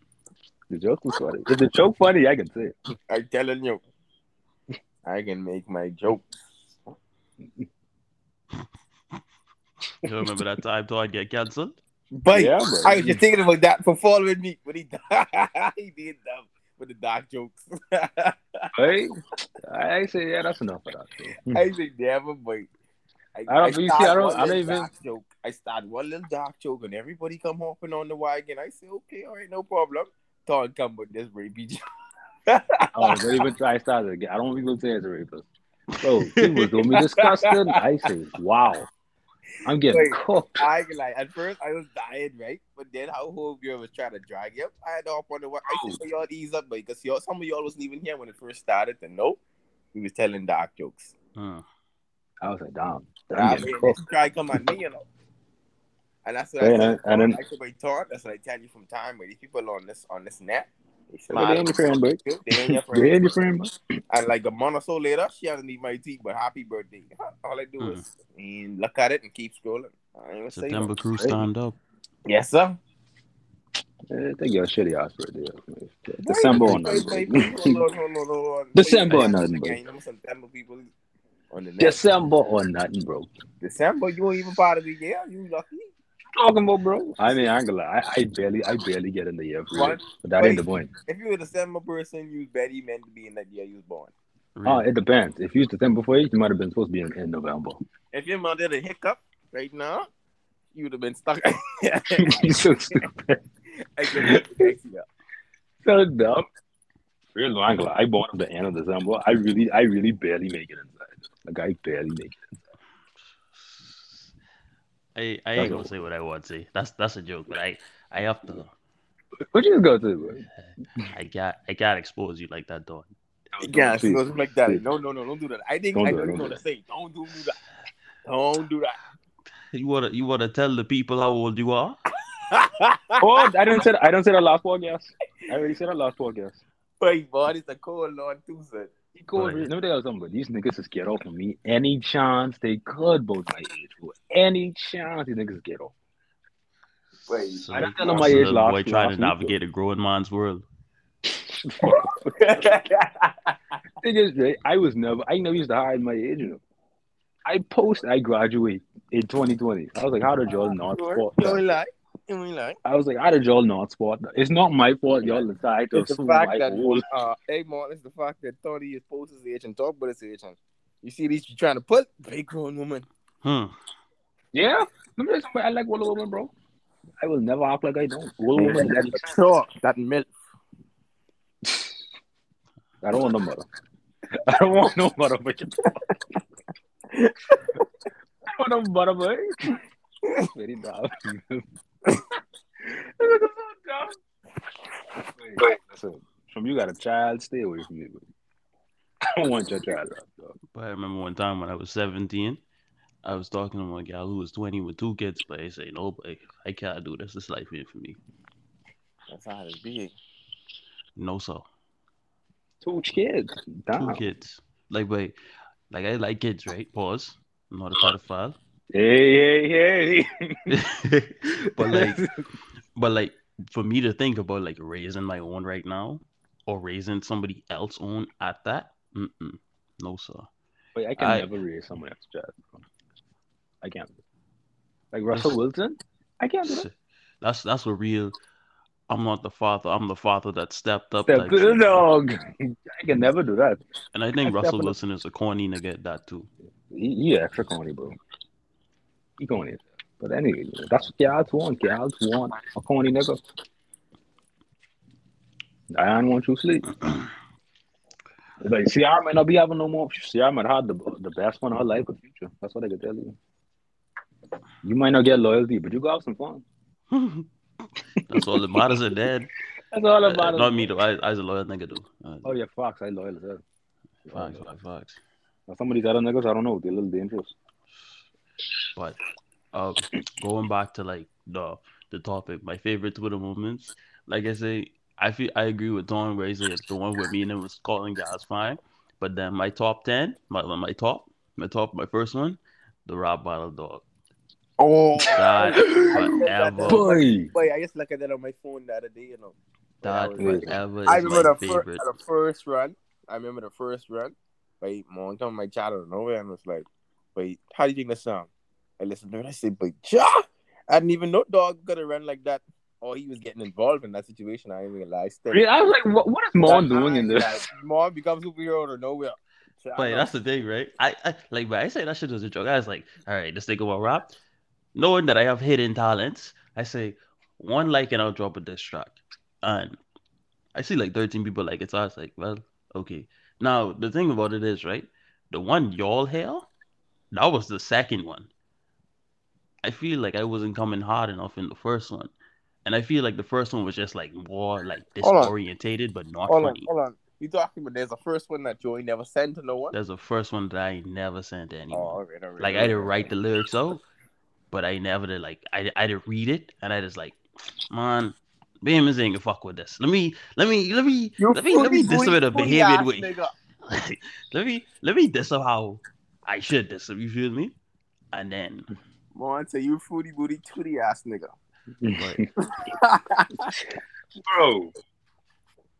The joke was funny. If the joke funny, I can say it. I'm telling you, I can make my jokes. You remember that time Todd get cancelled? But Yeah. I was just thinking about that for following me, but he he did that with the dark jokes. Hey, I say yeah, that's enough of that. I say never, but I, I don't- you see, I don't- I don't even- joke. I start one little dark joke, and everybody come hopping on the wagon. I say, okay, all right, no problem. Todd come with this rapey joke. Oh, don't even try start it again. I don't even say it's a rapist. Bro, he was doing me disgusting. I say, wow. I'm getting Wait. cooked. I ain't gonna. At first, I was dying, right? But then how whole girl was trying to drag you up. I had to hop on the wa- I said, oh. "Well, y'all ease up, but because y'all, some of y'all wasn't even here when it first started. To nope, we was telling dark jokes. Huh. I was like, damn. I I'm getting cooked. try come at me, you know. And that's what Yeah, I and said. then- and then- I said, "Wait, Todd, that's what I tell you from time. Where these people on this on this net, they smile. they ain't your friend, bro. They ain't your They friend. ain't your friend, bro. And like a month or so later, she hasn't eaten my tea, but happy birthday. All I do Hmm. is and look at it and keep scrolling. I ain't gonna say September crew stand up. Yes, sir. Eh, Take your shitty ass birthday. man. December or nothing, Wait, bro. wait, on, hold on, hold on. December or nothing, bro. again, you know September people on the. December or nothing, bro. December, you ain't even part of the year. You lucky. Talking about, bro. I mean, I ain't gonna lie. I, I barely, I barely get in the year, for real. But that Wait. ain't the point. If you were a December person, you bet he meant to be in that year you was born. Oh, Really. it depends. If you used December for you, you might have been supposed to be in, in November. If your mother had a hiccup right now, you would have been stuck. you so stupid. I get it next year. So dumb. Real no, I ain't. I born at the end of December. I really, I really barely make it inside. Like I barely make it. I, I ain't gonna say what I want to say. That's that's a joke, but I I have to. What you go to, bro? I got I can't expose you like that, dog. Yeah, Please, so like that. please. No, no, no, don't do that. I think Don't I do know it, you don't know do to say. Don't do that. Don't do that. You wanna you wanna tell the people how old you are? Oh, I didn't say. I didn't say the last one, yes. I already said the last one, yes. Wait, boy, it's a cold Lord too, sir. He called Right. me. Let me tell you something. But these niggas is get off of me any chance they could, both my age, bro. Any chance these niggas get off. Wait, So I like, don't tell 'em it's my a age little last- boy trying last to week, navigate a growing man's world. Thing is, I was never. I never used to hide my age. You know. I post. I graduate in 2020. I was like, how did y'all not spot You ain't that? lie. You ain't lie. I was like, how did y'all not spot that? It's not my fault. Y'all decide to It's the fact that old. uh, hey, Martin, it's the fact that Tony is post his age and talk about his age. And you see these you trying to put big grown woman. Hmm. Yeah. Let me tell. I like older women, bro. I will never act like I don't. Older women. That's the talk. That milk. I don't want no mother. I don't want no mother, but you. I don't want no mother, boy. Very dumb. This is so dumb. Wait, listen. From you got a child, stay away from me. I don't want your child, dog. But I remember one time when I was 17, I was talking to my gal who was 20 with two kids, but I say, no, but I can't do this. This life ain't for me. That's how it's big. No, sir. Two kids. Two kids. Like, wait, like I like kids, right? Pause. I'm not a pedophile. Hey, hey, hey. but like, but like, for me to think about like raising my own right now, or raising somebody else own at that, mm-mm. no, sir. Wait, I can I- never raise someone else's child. I can't. Like Russell Wilson, I can't do that. That's that's a real. I'm not the father. I'm the father that stepped up. Step to the dog. I can never do that. And I think I Russell Wilson is a corny nigga at that too. He, he extra corny, bro. He going in. But anyway, that's what Gals want. Gals want a corny nigga. Diane wants you to sleep. Like, I might not be having no more. See, I might have the, the best one of her life in the future. That's what I can tell you. You might not get loyalty, but you go have some fun. That's all that matters at that. That's all Uh, about it. not me though. I, I was a loyal nigga though. Uh, Oh, yeah, Fox. I loyal as hell. Facts, facts, facts. Now, some of these other niggas, I don't know. They're a little dangerous. But uh, going back to like the the topic, my favorite Twitter moments. Like I say, I feel I agree with Don where he said the one where me and him was calling guys fine. But then my top ten, my my top, my top, my first one, the Rob Bottle Dog. Oh, That forever. Boy. Boy, I just look at that on my phone the other day, you know. That was like- forever is I remember my the, fir- favorite. the first run. I remember the first run. Wait, mom come my child out of nowhere and was like, "Wait, how do you think this sound?" I listened to it. I said, "But ja!" I didn't even know dog gonna run like that, or he was getting involved in that situation. I didn't realize. Really, I was like, what, what is Mon doing in this? Mom becomes superhero out of nowhere. So I But that's the thing, right? I, I like, but I say that shit was a joke. I was like, all right, this nigga will rap. Knowing that I have hidden talents, I say one like and I'll drop a diss track. And I see like 13 people like it. So I was like, well, okay. Now the thing about it is, right? The one y'all hear, that was the second one. I feel like I wasn't coming hard enough in the first one. And I feel like the first one was just like more like on. disorientated, but not hold on, funny. hold on. You talking about there's a first one that Joey never sent to no one? There's a first one that I never sent to oh, anyone. Oh, all right, all right, Like all I right. didn't write the lyrics out, but I never did like I I didn't read it and I just like, man, Bemis ain't gonna fuck with this. Let me let me let me You let me let me diss him in a behavior way. let me let me diss how I should diss him. You feel me? And then Mon say you fruity booty tootie ass nigga. Bro.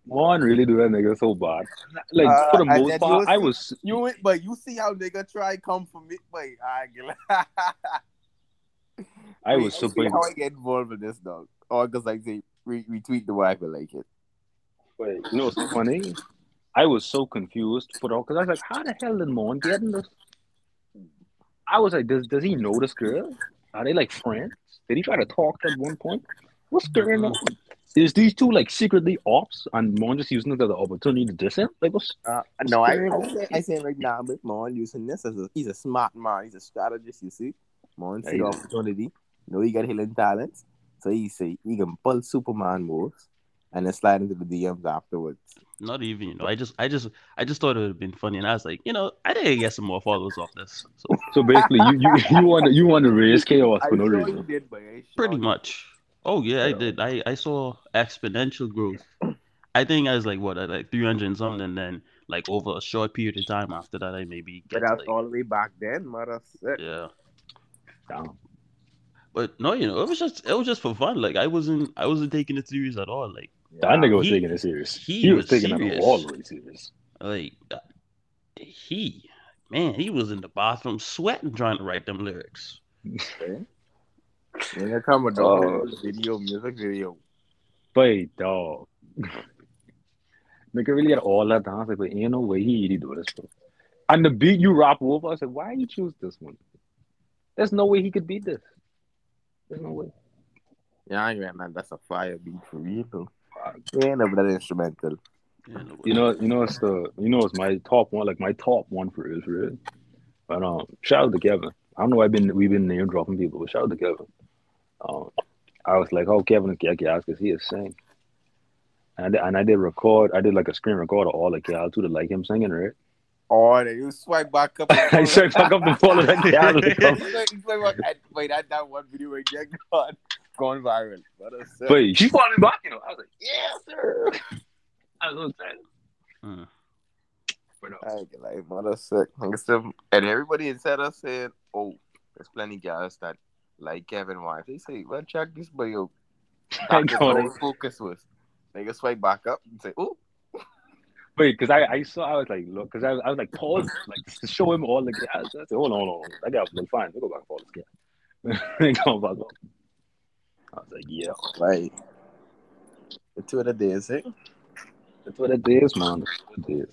Mon really do that nigga so bad. Like Uh, for the most part, you I was You but you see how nigga try come for me, but I get I Wait, was you super how I get involved with this dog. Or because like they re- retweet the wife I feel like it. Wait, you know what's funny? I was so confused for all because I was like, how the hell did Mon get in this? I was like, does does he know this girl? Are they like friends? Did he try to talk at one point? What's going on? Is these two like secretly ops and Mon just using it as an opportunity to diss him? Like what's Uh, no, I, I say I say like nah, but Mon using this as a he's a smart man, he's a strategist. You see, Mon see the opportunity. Know he got hidden talents, so he say he can pull Superman moves and then slide into the DMs afterwards. not even, you know, I just I just I just thought it would have been funny and I was like, you know, I didn't get some more followers off this. So so basically you you, you want to you want to raise chaos I for no sure reason. you did, but I sure pretty you much. Oh yeah, I did. I I saw exponential growth. I think I was like what at like 300 and something, and then like over a short period of time after that, I maybe But get to, that's like, all the way back then, mother. sick. yeah. Damn. But no, you know, it was just it was just for fun. Like I wasn't I wasn't taking it serious at all. Like That nigga was He- taking it serious. he He, was, was taking serious. it all the way serious. like uh, he man, he was in the bathroom sweating trying to write them lyrics. Nigga come with the Oh. whole video, music video. But dog. Nigga really had all that down. I was like, but ain't no way he really do this, bro. And the beat you rap over, I said, why you choose this one? There's no way he could beat this. There's no way. Yeah, I ain't man, that's a fire beat for real though. Yeah, never that instrumental. You know, You know, it's the you know, it's my top one, like my top one for real, for real. But um, shout out to Kevin. I don't know. Why I've been we've been name dropping people, but shout out to Kevin. Um, I was like, oh, Kevin is gas because he is sing. And I, did, and I did record. I did like a screen record of all the gals who to like him singing, right? Oh, then you swipe back up. I straight back up the follow that gal. You swipe- you swipe back- Wait, that that one video where Jack gone gone viral. What a sick. She followed me back, you know. I was like, yes, sir. I was so excited. Hmm. But, uh, I ain't gonna mother sick. And everybody inside us said, "Oh, there's plenty guys that like Kevin Wife." They say, "Well, check this boy out." I That's know. what his focus was. Nigga swipe back up and say, "Oh, Wait, because I, I saw, I was like, look, because I, was- I was like, pause, like, to show him all the gals. I said, hold on, hold on. That guy was like, fine, we'll go back and follow this guy. go back up. I was like, yeah. right." The two of the days, eh? That's what it is, man. That's what it is.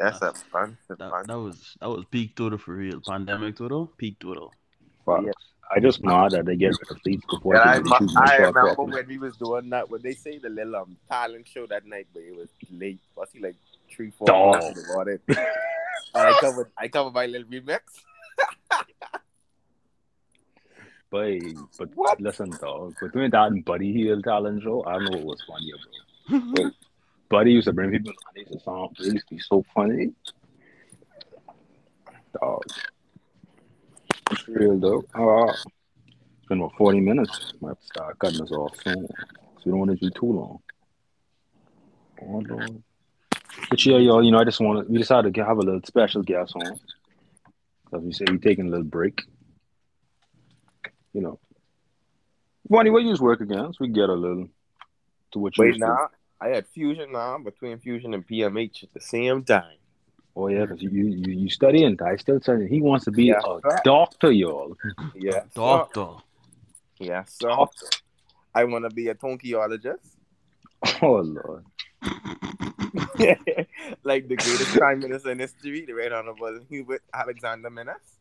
Yes, that's fun. That's That, fun. that was that was peak Twitter for real. Pandemic Twitter, peak Twitter. Fuck. Yeah. I just mad that they get rid of fleets before And they I, really shoot my I remember properly. when we was doing that when they say the little um talent show that night, but it was late. Was he like three, four Dog. about it? and I covered I covered my little remix. But, but What? listen, dog. Between that and Buddy Hill talent show, I don't know what was funnier, bro. Buddy used to bring people on. They used to sound, they used to be so funny. Dog. It's real, though. Ah. Oh, it's been about 40 minutes. I have to start cutting this off soon. So we don't want to do too long. Oh, Lord. But yeah, y'all, you know, I just want to, we decided to have a little special guest on. Because we said we're taking a little break. You know. Bonnie, where you was work again? So we get a little to what you Wait, used to. now I had fusion now between fusion and PMH at the same time. Oh yeah, because you, you you studying. I still studying. He wants to be Yeah, a sir. doctor, y'all. Yeah, Doctor. Yeah, so I want to be a tonkiologist, Oh lord. like the greatest prime minister in history, the Right Honorable Hubert Alexander Menace.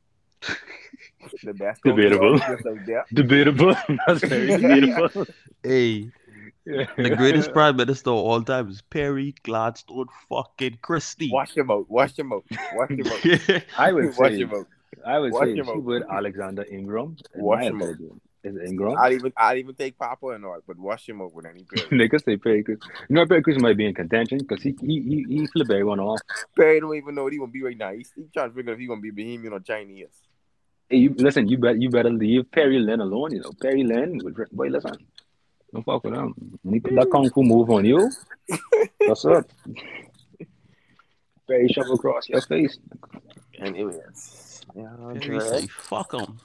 The best Debatable. tonkiologist out there. Debatable. That's very debatable. Hey, the greatest prime minister of all time is Perry Gladstone fucking Christie. Wash him out. Wash him out. Wash him out. I would Wash say him out. I would Watch say him out. Hubert Alexander Ingraham. in Watch my him out. opinion. Is it Ingraham? I'd even I'd even take Papa and all, but wash him out with any Perry. Niggas say Perry Chris. You know Perry Chris might be in contention because he he he, he flip everyone off. Perry don't even know what he gonna be right now. He's, he's trying to figure out if he gonna be Bahamian or Chinese. Hey, you listen. You bet. You better leave Perry Lynn alone. You know Perry Lynn. would- Boy, listen. Don't fuck with him. When he put that kung fu move on you, what's up? Perry shove across your face. Anyways, yeah, Perry say, fuck him.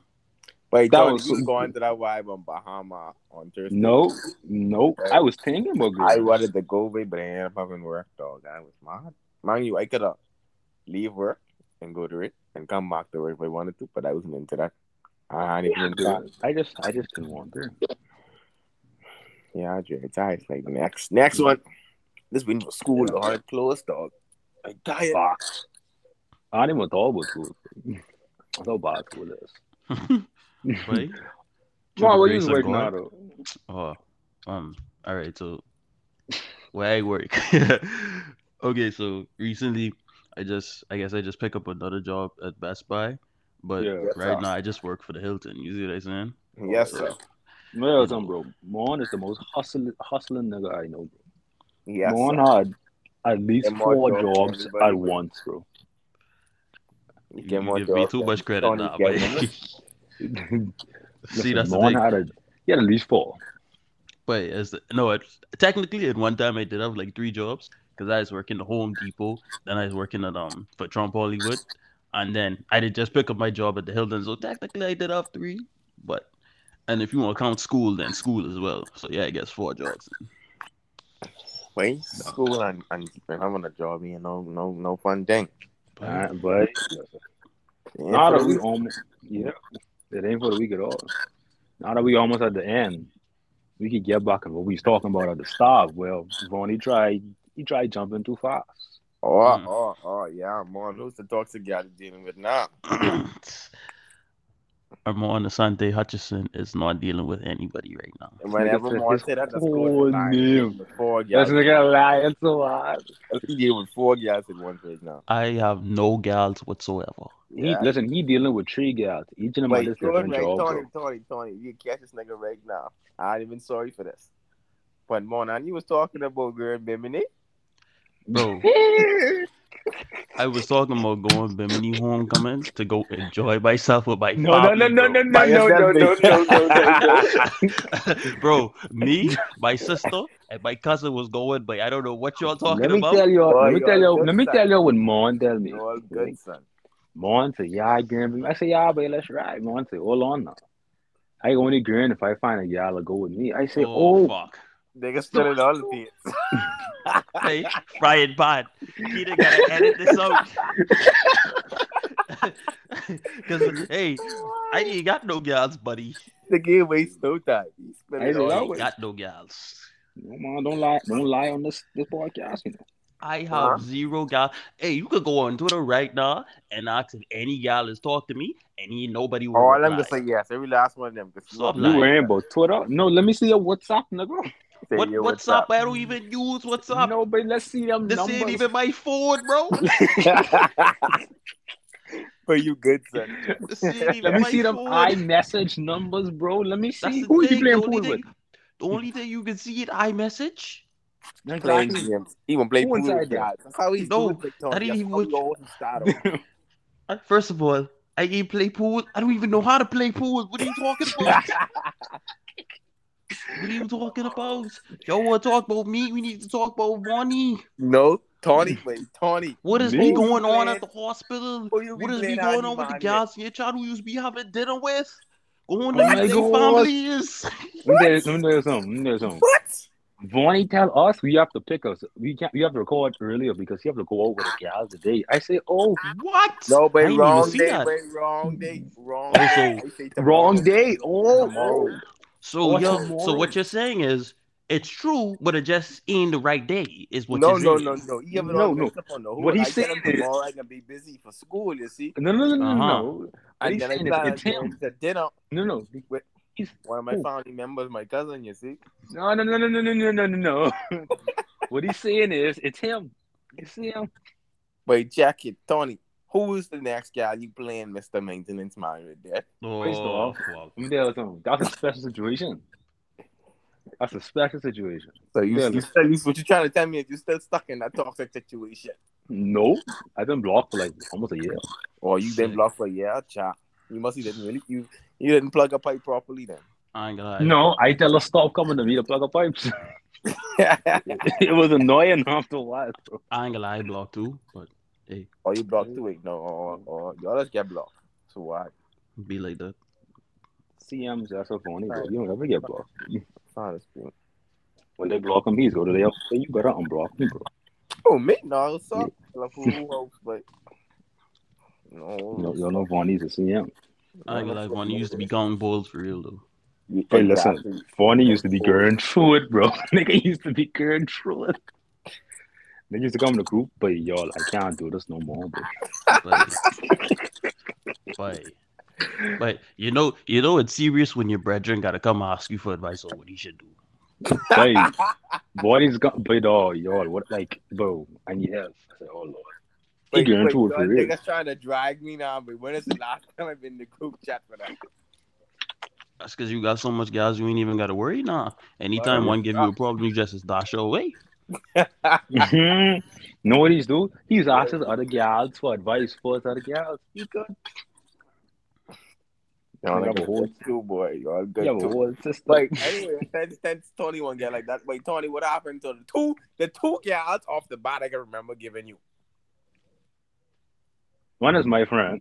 But he That thought was he was so- going to that vibe on Bahama on Thursday. No, no. I was thinking about it. I wanted to go away, but I ended up having work, dog. I was mad. Mind you, I could have leave work and go to it and come back to work if I wanted to, but I wasn't into that. I hadn't even into that. I just, I just didn't want to. Yeah, I dread tired. Like next, next one. This week was school hard closed, dog. I tired. Fox. I didn't even thought about school. I thought about school is. Right? Mom, what Grace you and working God. out of? Oh, um, all right. So, where I work. okay, so recently, I just, I guess I just pick up another job at Best Buy, but Yeah. Right sir. now I just work for the Hilton. You see what I'm saying? Yes, sir. No, some bro. Mon is the most hustling, hustling nigga I know, bro. Yes, Mon sir. had at least And four jobs jobs at once, bro. You, Get more give me too much credit Tony's now, but getting. see that's the thing. had a, he had at least four. But as the, no, it, technically at one time I did have like three jobs because I was working at Home Depot, then I was working at um for Trump Hollywood, and then I did just pick up my job at the Hilton. So technically I did have three, but and if you want to count school, then school as well. So yeah, I guess four jobs. Wait, school and, and, and having a job, you know, no, no fun thing. But Yeah, now for that we almost, yeah, it ain't for the week at all. Now that we almost at the end, we could get back to what we was talking about at the start. Well, Vaughn, he tried, he tried jumping too fast. Oh, Mm. oh, oh, yeah, more. Who's the toxic guy you're dealing with now? Armon Asante Hutchison is not dealing with anybody right now. And whenever said more his say that, that's whole good. Nah, he name. dealing with Four That's guys. nigga lying so hard. He dealing with four guys in one page now. I have no gals whatsoever. He Yeah. listen, he dealing with three guys. Each of them But have different right, job. Tony, bro. Tony, Tony, you catch this nigga right now. I ain't even sorry for this. But Mona, you was talking about girl Bimini. Bro, I was talking about going to Bimini homecoming to go enjoy myself with my No, family, no, no, no, bro. no, By no, no, no, yourself, no, no, no. bro, me, my sister, and my cousin was going, but I don't know what y'all talking Let me about. tell you, Boy, let me you're tell a you, good let me son. tell you what Mon tell me. All good, son. Mon say, yeah, I grin. I say, yeah, but let's ride. Mon say, hold on now. I only grin if I find a gal to go with me. I say, oh, oh, fuck. Nigga still in all the pits. Hey, Brian Bond, he done gotta edit this out. Cause hey, I ain't got no gals, buddy. the game waste no time. He spent I it say, all that I the ain't way. got no gals. no, man, don't lie, don't lie on this this podcast. You know. I have Huh? zero gal. Hey, you could go on Twitter right now and ask if any gal has talked to me, and ain't nobody will All reply. them just say yes. Every last one of them. 'cause you Stop up lying. You there. worrying about Twitter? No, let me see your WhatsApp, nigga. Say, What yo, what's up? I don't even use WhatsApp. No, but let's see them this numbers. ain't even my phone, bro. but you good, son. This ain't even Let me see them phone. iMessage numbers, bro. Let me see the who you thing, playing pool only with. the only thing you can see it iMessage. Playing Exactly. games. Even play pool with there? guys. That's how he's No, doing TikTok. I didn't even how he watch- always start off. First of all, I ain't play pool. I don't even know how to play pool. What are you talking about? What are you talking about? Y'all want to talk about me? We need to talk about money. No, Tony, wait, Tony. What is Me? be Who going on at the hospital? who you be What is be going on with the Man gals in your child who used to be having dinner with? Go on Oh to my meet their families. Let me tell you- let me tell you something. Let me tell you something. What? Vonnie tell us we have to pick us. We can't. We have to record earlier because you have to go out with the gals today. I say, oh, What? No, but wrong day, that. but wrong day, wrong day. so- say wrong day. Oh, Tomorrow. So What's yo, so what you're saying is it's true, but it just ain't the right day. Is what No, you're no, saying. no, no. You have it No, all no. up on the. What he's I saying is- tomorrow I can be busy for school. You see, no, no, no, no, Uh-huh. no. What and he's I saying plan is it's him. to dinner. No, no. With one of my Who? family members, my cousin. You see, No, no, no, no, no, no, no, no, no, no. what he's saying is it's him. It's him. but Jackie, Tony, who is the next guy you playing, Mister Maintenance Man with that? First Oh, off, well, Let me tell you something. That's a special situation. That's a special situation. So you, Yeah, you look. still, you, what you trying to tell me is you still stuck in that toxic situation, No, I've been blocked for like almost a year. or you been Sick. blocked for a year? Chat. You must have didn't really you you didn't plug a pipe properly then. I ain't gonna lie. No, I tell her stop coming to me to plug a pipes. it was annoying after a while, bro. I ain't gonna lie, I blocked too, but or you blocked too? Wait, no, or, or y'all just get blocked. So why? be like that. CM's that's so funny, bro. You don't ever get blocked. Fine, it's. When they block him, he's go to their say you better unblock me, bro. Oh, me? No, what's up? Like, who else, but no, You know, you know Vonnie's a CM. I ain't gonna lie, one used to be counting balls for real though. Hey, listen, Exactly. Vonnie used to be going through it, bro. Nigga used to be going through it. They used to come in the group, but y'all, I can't do this no more, bro. But, but, but you know, you know, it's serious when your brethren gotta come ask you for advice on what he should do. Hey, Vonnie's got, but oh, y'all, what, like, bro, I need help. I said, oh, Lord. He Wait, going wait, it for real. niggas trying to drag me now, but when is the last time I've been in the group chat for that? That's because you got so much guys you ain't even gotta worry now. Anytime Well, one give you a problem, you just dash her away. Mhm. know what he's do? He's asking other gals for advice for his other gals. He good. Y'all You have a niggas whole- good too, boy. Y'all good Yeah, but too. whole system. Like anyway, since, since Tony one get like that. Wait, Tony, what happened to the two the two gals off the bat I can remember giving you? One is my friend.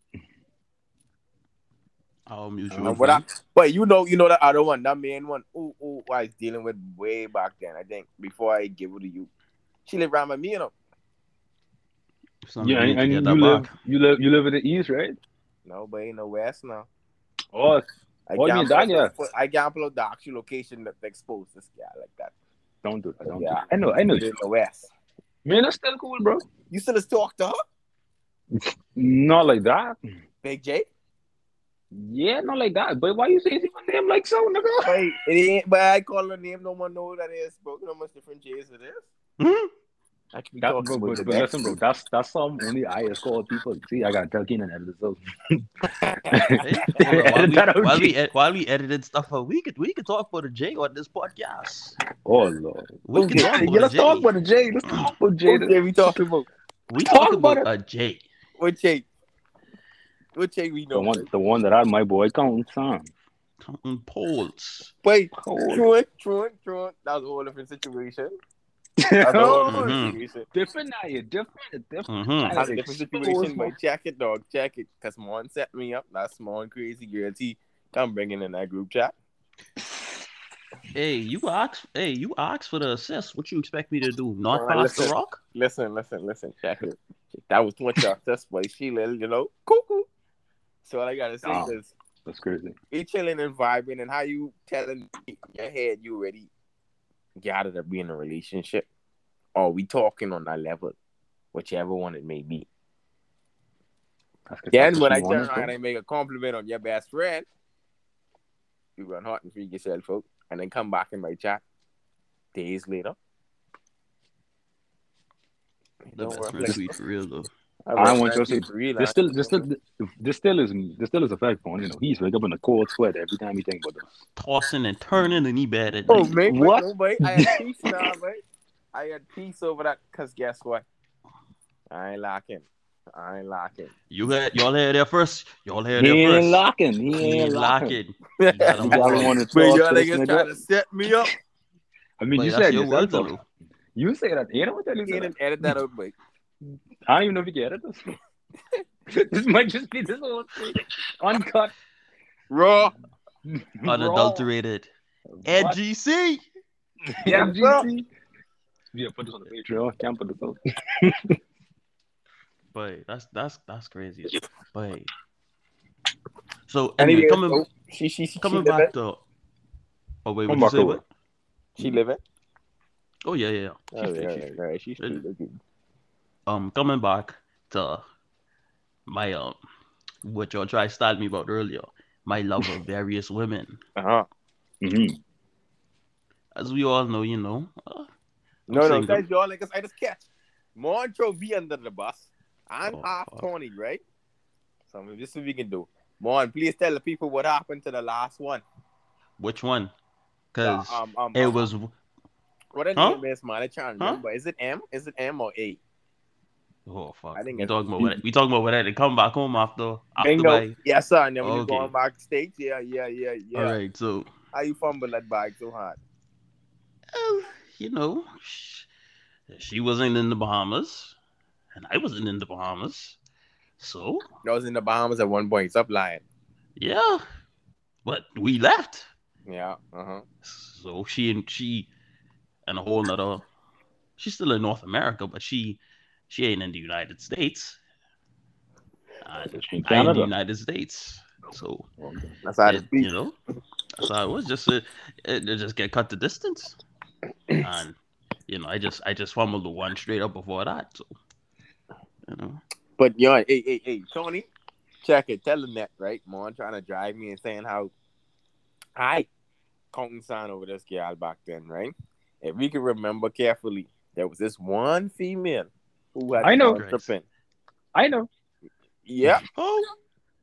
Our Uh, mutual what I, friend. but you know, you know that other one, that main one. Ooh, ooh, I was dealing with way back then. I think before I give it to you, she lived around me, you know. Something Yeah, and, and you live, back. you live, you live in the east, right? No, but ain't no west now. Oh, I Oh, you mean can't that, yeah. put- I can't upload the actual location that exposed this guy like that. don't do that. Don't do Yeah. that. I know, I know. But in the west. Man, that's still cool, bro. You still just talk to her, Not like that. Big J? Yeah, not like that. But why you say my name like so, nigga? Wait, it ain't. But I call her name. No one know who that is, bro. You know how much different J's it is. Hmm? I can be That, talking bro, about but, the but next listen, bro, that's that's some only I is called people. See, I gotta tell Keenan edit this out. Hey, hold on, while, we, while, we, while we edited stuff out, we could we could talk about a J on this podcast. Oh lord. We could Okay, talk yeah, about a let's J. talk about the J. Let's talk about J. What J we talking about? we talk talk about about a J. What J? What J we The know? one, the one that had my boy counting son. Counting polls. Wait, truant, truant, truant. That was a whole different situation. That's a whole different Mhm. situation. different now, you're different, different. Mhm. That's a different situation, Exposed, but check it, dog. Check it. Cause Mon set me up. That small and crazy girl T come bringing in that group chat. Hey, you asked. Hey, you asked for the assist. What you expect me to do? Not Alright, pass the rock? Listen, listen, listen. Check it. That was too much justice, but she little, you know, cuckoo. So all I gotta say Oh. is, That's crazy. we chilling and vibing, and how you telling me in your head you already got to be in a relationship, or we talking on that level, whichever one it may be. Then that's when I you turn wanted, around bro. and make a compliment on your best friend, you run hot and freak yourself out, and then come back in my chat days later. The Don't best friend sweet for real though. I work want you like to- it's This still, this still, this still is, this still is a fact, man. You know, he's wake up in a cold sweat every time he think about this. Tossing and turning and he bad at Oh, night. mate, What? Oh, what? No, mate. I had peace now, mate. I had peace over that because guess what? I ain't locking. I ain't locking. You had y'all had there first. Y'all had He there ain't first. locking. He He ain't ain't locking. locking. but You got You him gotta wrong. want to y'all talk niggas trying to set me up. I mean, But you said your yourself. words, though. though. You say that. You know what that is? Get and edit that out, mate. I don't even know if you get it. this might just be this whole thing. Uncut. Raw. Unadulterated. Raw. At GC. Yeah, sir. GC. Yeah, put this on the Patreon. Can't put this on. But that's that's that's crazy. But so Anyway, anyway, coming so she she she, coming she back to oh wait, Come what you say? What? She living? Oh yeah, yeah, yeah. Oh, She's fit, yeah, she's yeah, fit. yeah, she's Really? Um, coming back to my um, what y'all tried to style me about earlier. My love of various women, Uh-huh. Mm-hmm. as we all know, you know. Uh, No, no, guys, y'all niggas, I just catch. More throw V under the bus. I'm Oh, half. Tony, right? So maybe this is what we can do. Mon, please tell the people what happened to the last one. which one? Uh, Cause um, um, it um, was what the Huh? name is, man. I can't Huh? remember. Is it M? Is it M or A? Oh fuck. I think we talking about what we talking about what they come back home after after Bingo. my Yes, sir. And then when you Okay. going backstage, yeah, yeah, yeah, yeah. all right. So How you fumble that bag so hard? uh, you know, sh- she wasn't in the Bahamas, and I wasn't in the Bahamas. So I was in the Bahamas at one point. Stop lying. yeah, but we left. Yeah. Uh huh. So she and she and a whole nother. She's still in North America, but she she ain't in the United States. She in I in the United States. So That's how it, it you know, that's how it was. Just uh, it, it just get cut the distance, and you know, I just I just fumbled the one straight up before that. So you know, But yo, hey, hey, hey, Tony, check it. Tell the that, right? Mon trying to drive me and saying how I counting sign over this girl back then, right? If we can remember carefully, there was this one female who had I know. gone tripping. I know. Yeah, oh,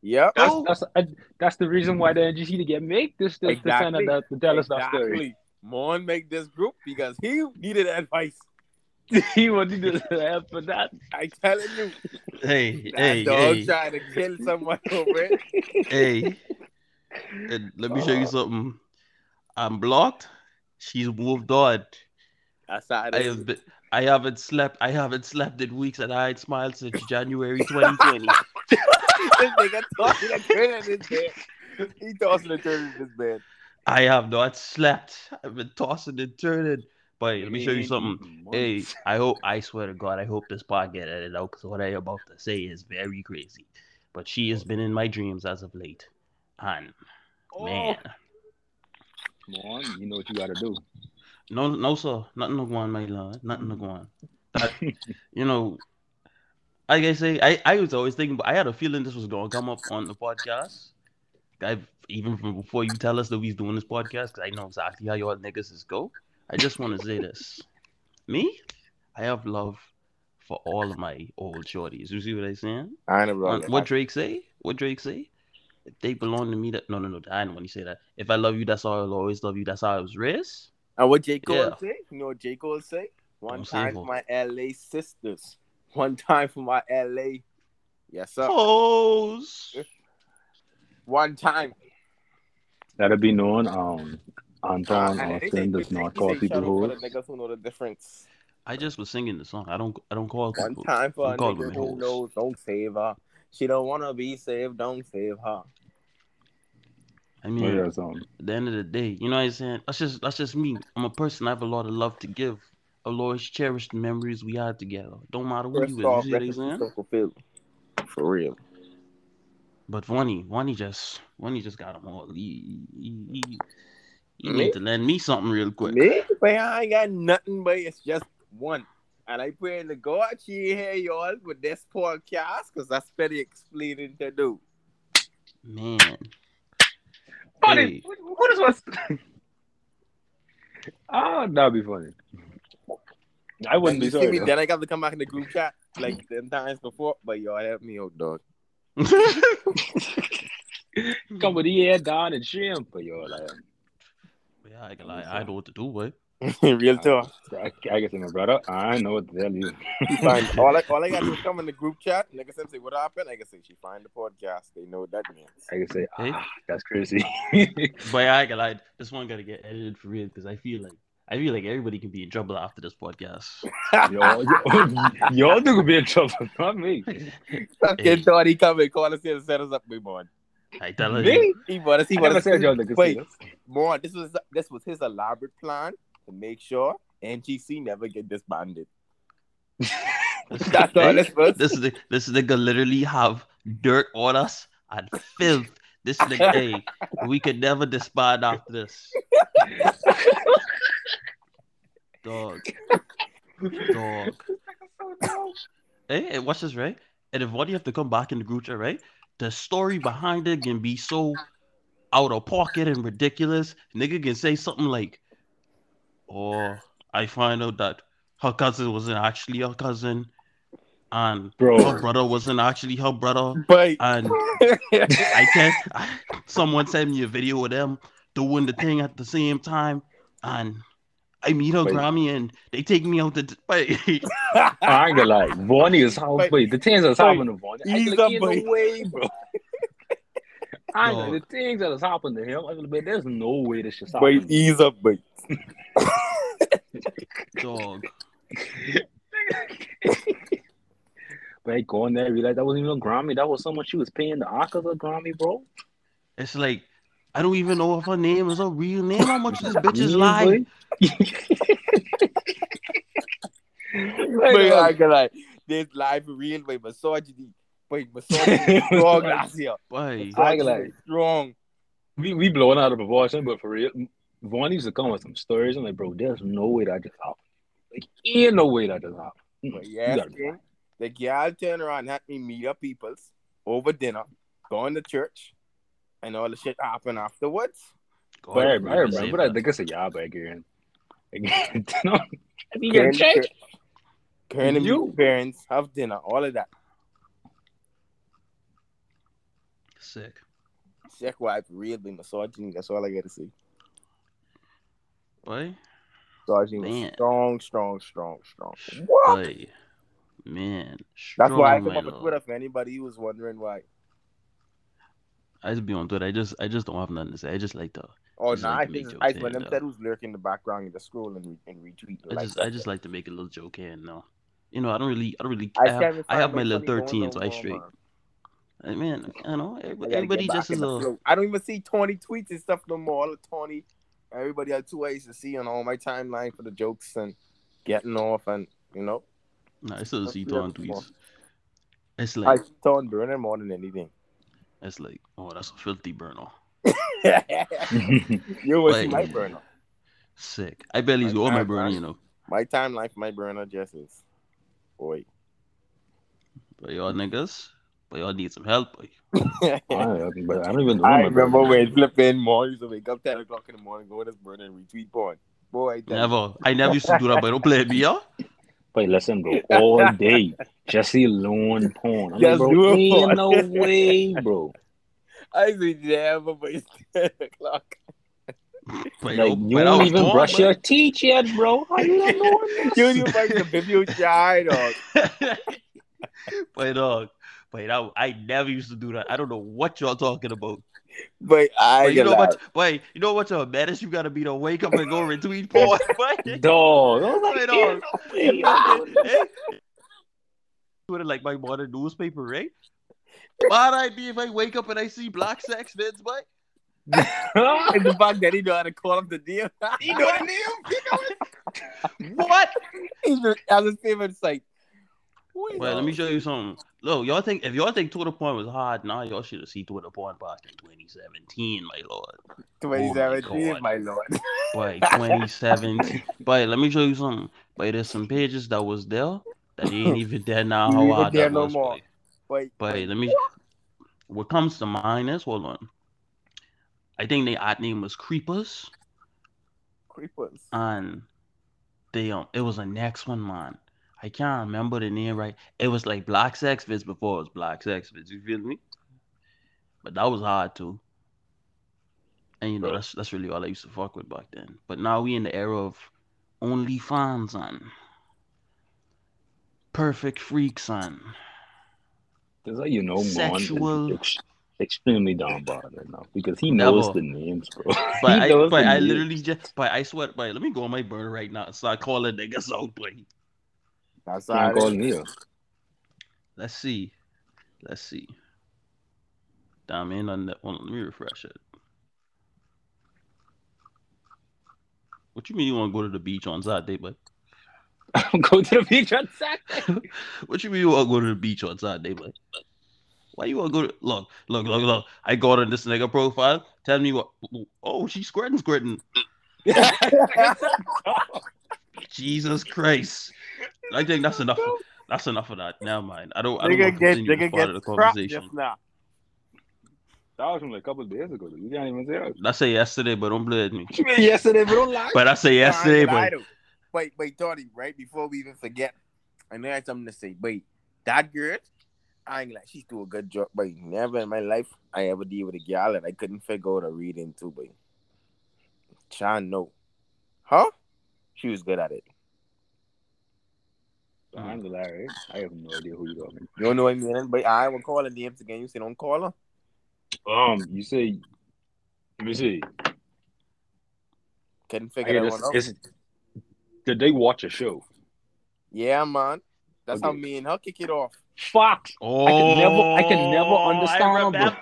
yeah. That's Oh. that's uh, that's the reason why the NGC to get make this this Exactly. exactly. to tell us that story. Exactly. Mon make this group because he needed advice. he wanted to help for that. I telling you, hey, that hey, dog hey, trying to kill someone over it. hey. And let me show you something. I'm blocked. She's moved on. That's how it I is. have been, I haven't slept. I haven't slept in weeks, and I ain't smiled since January 2020. this nigga tossing turning in his bed. He tossing and turning in his bed. I have not slept. I've been tossing and turning. But let me show you something. Hey, I hope. I swear to God, I hope this part get edited out because what I'm about to say is very crazy. But she has been in my dreams as of late, and Oh, man, Come on, you know what you gotta do. No, no, sir, nothing to go on, my lord, nothing to mm. go on. That, you know, like I say, I, I was always thinking, but I had a feeling this was gonna come up on the podcast. I've even from before you tell us that we's doing this podcast, because I know exactly how y'all niggas is go. I just want to say this: me, I have love for all of my old shorties. You see what I'm saying? I know, bro. what Drake say? What Drake say? If they belong to me, that no, no, no. I didn't want to say that. If I love you, that's how I'll always love you. That's how I was raised. And what J. Cole Yeah. say? You know what J. Cole say? One Don't say time for my LA sisters. One time for my LA. Yes, sir. Hoes. One time. That'll be known. Um, Antawn And they Austin does not call people out for hoes. niggas who know the difference. I just was singing the song. I don't. I don't call One people. time for a Don't nigga who knows, don't save her. She don't wanna be saved, don't save her. I Oh, mean, yeah, so, at the end of the day, you know what I'm saying? That's just that's just me. I'm a person. I have a lot of love to give. A lot of cherished memories we had together. Don't matter who First you is. You see what I'm saying? For real. But Wani, Wani just, Wani just got them all. He, he, he, he need to lend me something real quick. Me? But I ain't got nothing, but it's just one. And I pray to God she hear y'all with this podcast because that's pretty explaining to do. Man, funny. Hey. What, what is what's? oh, ah, that'd be funny. I wouldn't be sorry. me, then I got to come back in the group chat like ten times before, but y'all help me out, dog. Come with the air down and shrimp for y'all. Like, yeah, I can lie. I know what to do, boy. real talk. I, I guess my brother. I know what to tell you. She find all I all I gotta do is come in the group chat. Nigga Sim say what happened. I can say she find the podcast. They know what that means. I can say, Hey. ah, that's crazy. But I can lie. This one gotta get edited for real because I feel like I feel like everybody can be in trouble after this podcast. y'all, y'all, y'all two could be in trouble, not me. Fucking thought he come and call us here to set us up, big man. I tell her, Me? He bought us. He I bought never us. said. Wait, see more. This was this was his elaborate plan to make sure NGC never get disbanded. This, That's all this this is this nigga literally have dirt on us and filth. This nigga, hey, we could never disband after this. Dog. Dog. Hey, hey, watch this, right? And if one you have to come back in the group chat, right? The story behind it can be so out of pocket and ridiculous. Nigga can say something like, "Oh, I find out that her cousin wasn't actually her cousin, and Bro. her brother wasn't actually her brother, But and I can't. I, someone sent me a video of them doing the thing at the same time, and I meet her Wait. Grammy, and they take me out to. Wait, I ain't gonna lie. Vonnie is how Wait. wait, the things that's Wait. happening to Vonnie. I Ease ain't up, like, boy. ain't no way, bro. I ain't the things that has happened to him, I'm gonna there's no way this shit's but happening. ease up, but dog. But I go there, realize that wasn't even a Grammy. That was someone she was paying the Oscars a Grammy, bro. It's like I don't even know if her name is a real name. How much this bitch is lying? boy. but um, I ain't gonna lie. There's live real by misogyny. But misogyny is strong last year. Boy, I ain't gonna Misogyny lie. is strong. we we blowing out of proportion, but for real, Vaughn used to come with some stories. I'm like, bro, there's no way that just happened. Like, ain't no way that just happened. Mm, But you yes, gotta be King, the girl turned around and had me meet up peoples over dinner, going to church, and all the shit happened afterwards. God, But I, I remember remember saying that. Nigga said, yeah, back again. Again, you know, I mean, Going you're church, going to meet You. parents, have dinner, all of that. Sick. Check wife really misogyny. That's all I gotta say. Boy, Misogyny Man. strong, strong, strong, strong. boy, man. That's why I strong, come up with. Twitter for anybody who was wondering why. I just be on Twitter. I just, I just don't have nothing to say. I just like to, Oh, no, nah, like I think I when them said who's lurking in the background and the scroll and, re- and retweet. I like just, that. I just like to make a little joke here and now. You know, I don't really, I don't really. I I, have, I have my little thirteen, so I straight. Man. I know, everybody, everybody just is a. I don't even see Tony tweets and stuff no more. All the Tony, everybody had two ways to see on all my timeline for the jokes and getting off and you know. Nah, I still see before. tweets. It's I like, see Tony burning more than anything. it's like, oh, that's a filthy burner. you see Like- my burner. Sick. I barely go on my burner, you know. My timeline for my burner just is, boy. But y'all niggas, but y'all need some help. Boy. I, don't- but I don't even know. I my remember brother. when flipping more used to wake up 10 o'clock in the morning, go in his burner and retweet porn. Boy, I. Never. I never used to do that, but I don't play me, yeah? But listen, bro, all day, Jesse alone porn. I'm Just like, bro, ain't porn. no way, bro. I used to never, but it's 10 o'clock. But, Like, you but don't even born, brush boy. your teeth yet, bro. How you don't know this? You you like the video child, dog. but dog, but I, I never used to do that. I don't know what y'all talking about. But I But you know what? Wait, you know what? Your menace you gotta be to wake up and go retweet porn. Boy. Dog. I was like, Wait, ain't dog. no way, bro. Hey, Twitter like my modern newspaper, right? Bad idea if I wake up and I see black sex vids, boy. And the fact that he know how to call up the deal. he know the name. What? He's the, as his favorite site. Wait, Wait, let me show you something. Look, y'all think if y'all think Twitter porn was hard, nah, y'all should have seen Twitter porn back in 2017, my lord. 2017, God. my lord. By 2017. But let me show you something. But there's some pages that was there that ain't even there now. You How hard there that no was, more. boy. Wait, But let me. What comes to mind is hold on. I think the ad name was Creepers, creepers. and they um it was the next one, man. I can't remember the name right. It was like Black Sex Vids before it was Black Sex Vids. You feel me? But that was hard too. And you know that's that's really all I used to fuck with back then. But now we in the era of OnlyFans and Perfect Freaks and That's how you know Sexual- ex- extremely right now because he knows Never. the names, bro. But I, but I names. literally just, but I swear, but let me go on my burner right now and start calling niggas out, boy. That's Can't all call right. me. Let's see, let's see. Damn, ain't on that one. Let me refresh it. What you mean you want to go to the beach on Saturday, but I'm going to the beach on Saturday. what you mean you want to go to the beach on Saturday, but why you want to go to look, look, look, look? I got on this nigga profile. Tell me what? Oh, she's squirting, squirting. Jesus Christ! I think that's enough. That's enough of that. Never mind. I don't. I don't want to get, continue nigga part of the get conversation. just now. That was from like a couple of days ago. You can't even say that. I say yesterday, but don't blame me. You mean yesterday, but don't lie. But I say yesterday, Nah, but gonna lie, though. Wait, wait, Tony, right before we even forget, I know I had something to say. Wait, that girl, I ain't like she's do a good job, but never in my life I ever deal with a girl that I couldn't figure out a reading into, but Chan no. Huh? She was good at it. I'm the Larry. I have no idea who you're talking. You don't know what I mean? But I will call her names again. You say don't call her. Um, you say. Let me see. Couldn't figure hear that this- one out. is- did they watch a show? Yeah, man. That's how Okay. me and her kick it off. Fox. oh, I can never- I can never understand I remember.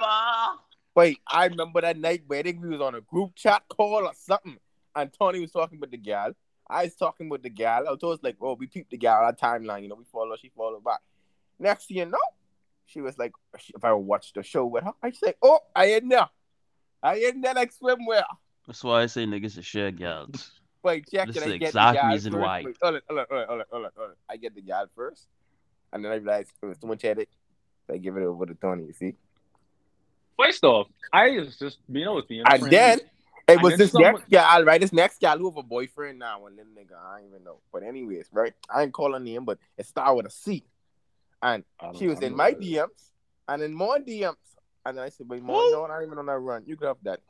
Wait, I remember that night where we was on a group chat call or something, and Tony was talking with the gal. I was talking with the gal. I was like, "Oh, we peeped the gal our timeline. You know, we follow, she followed back." Next thing you know, she was like, "If I watched the show with her, I say, oh, I ain't there, I ain't there like swimwear." That's why I say niggas are share gals. Wait, check This it. is I the get exact the reason first. why. Wait, hold on, hold on, hold on, hold on, hold on, hold on. I get the gal first, and then I realized oh, it was too much headache. So I give it over to Tony. You see, First off, I was just being honest with you. and then it And was then this someone- next gal, right? This next gal who have a boyfriend now, and then nigga, I don't even know. But anyways, right? I ain't calling her name, but it started with a C, and she was in my DMs and in more DMs, and then I said, "Wait, more no, I don't even on that run. You grab that,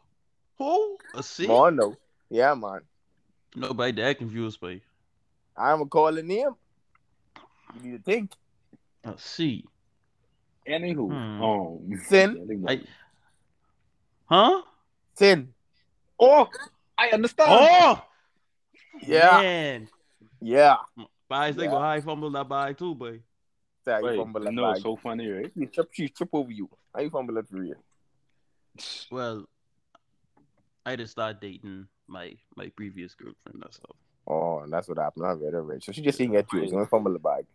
Who? A C? more no, yeah, man. Nobody that confused me. I'm gonna call her name. You need to think. A C. Anywho, Hmm. um, Sin. I- Huh? Sin, oh, I understand. Oh! yeah, Man. yeah. Buys they Yeah. go high fumble that buy too, boy. Say, you Wait, fumble that no, bag. it's so funny, right? She trip, she trip over you. How you fumble it for real? Well, I just started dating my my previous girlfriend. That's all. Oh, and that's what happened. I read it right. So she just didn't get you. She didn't fumble the bag.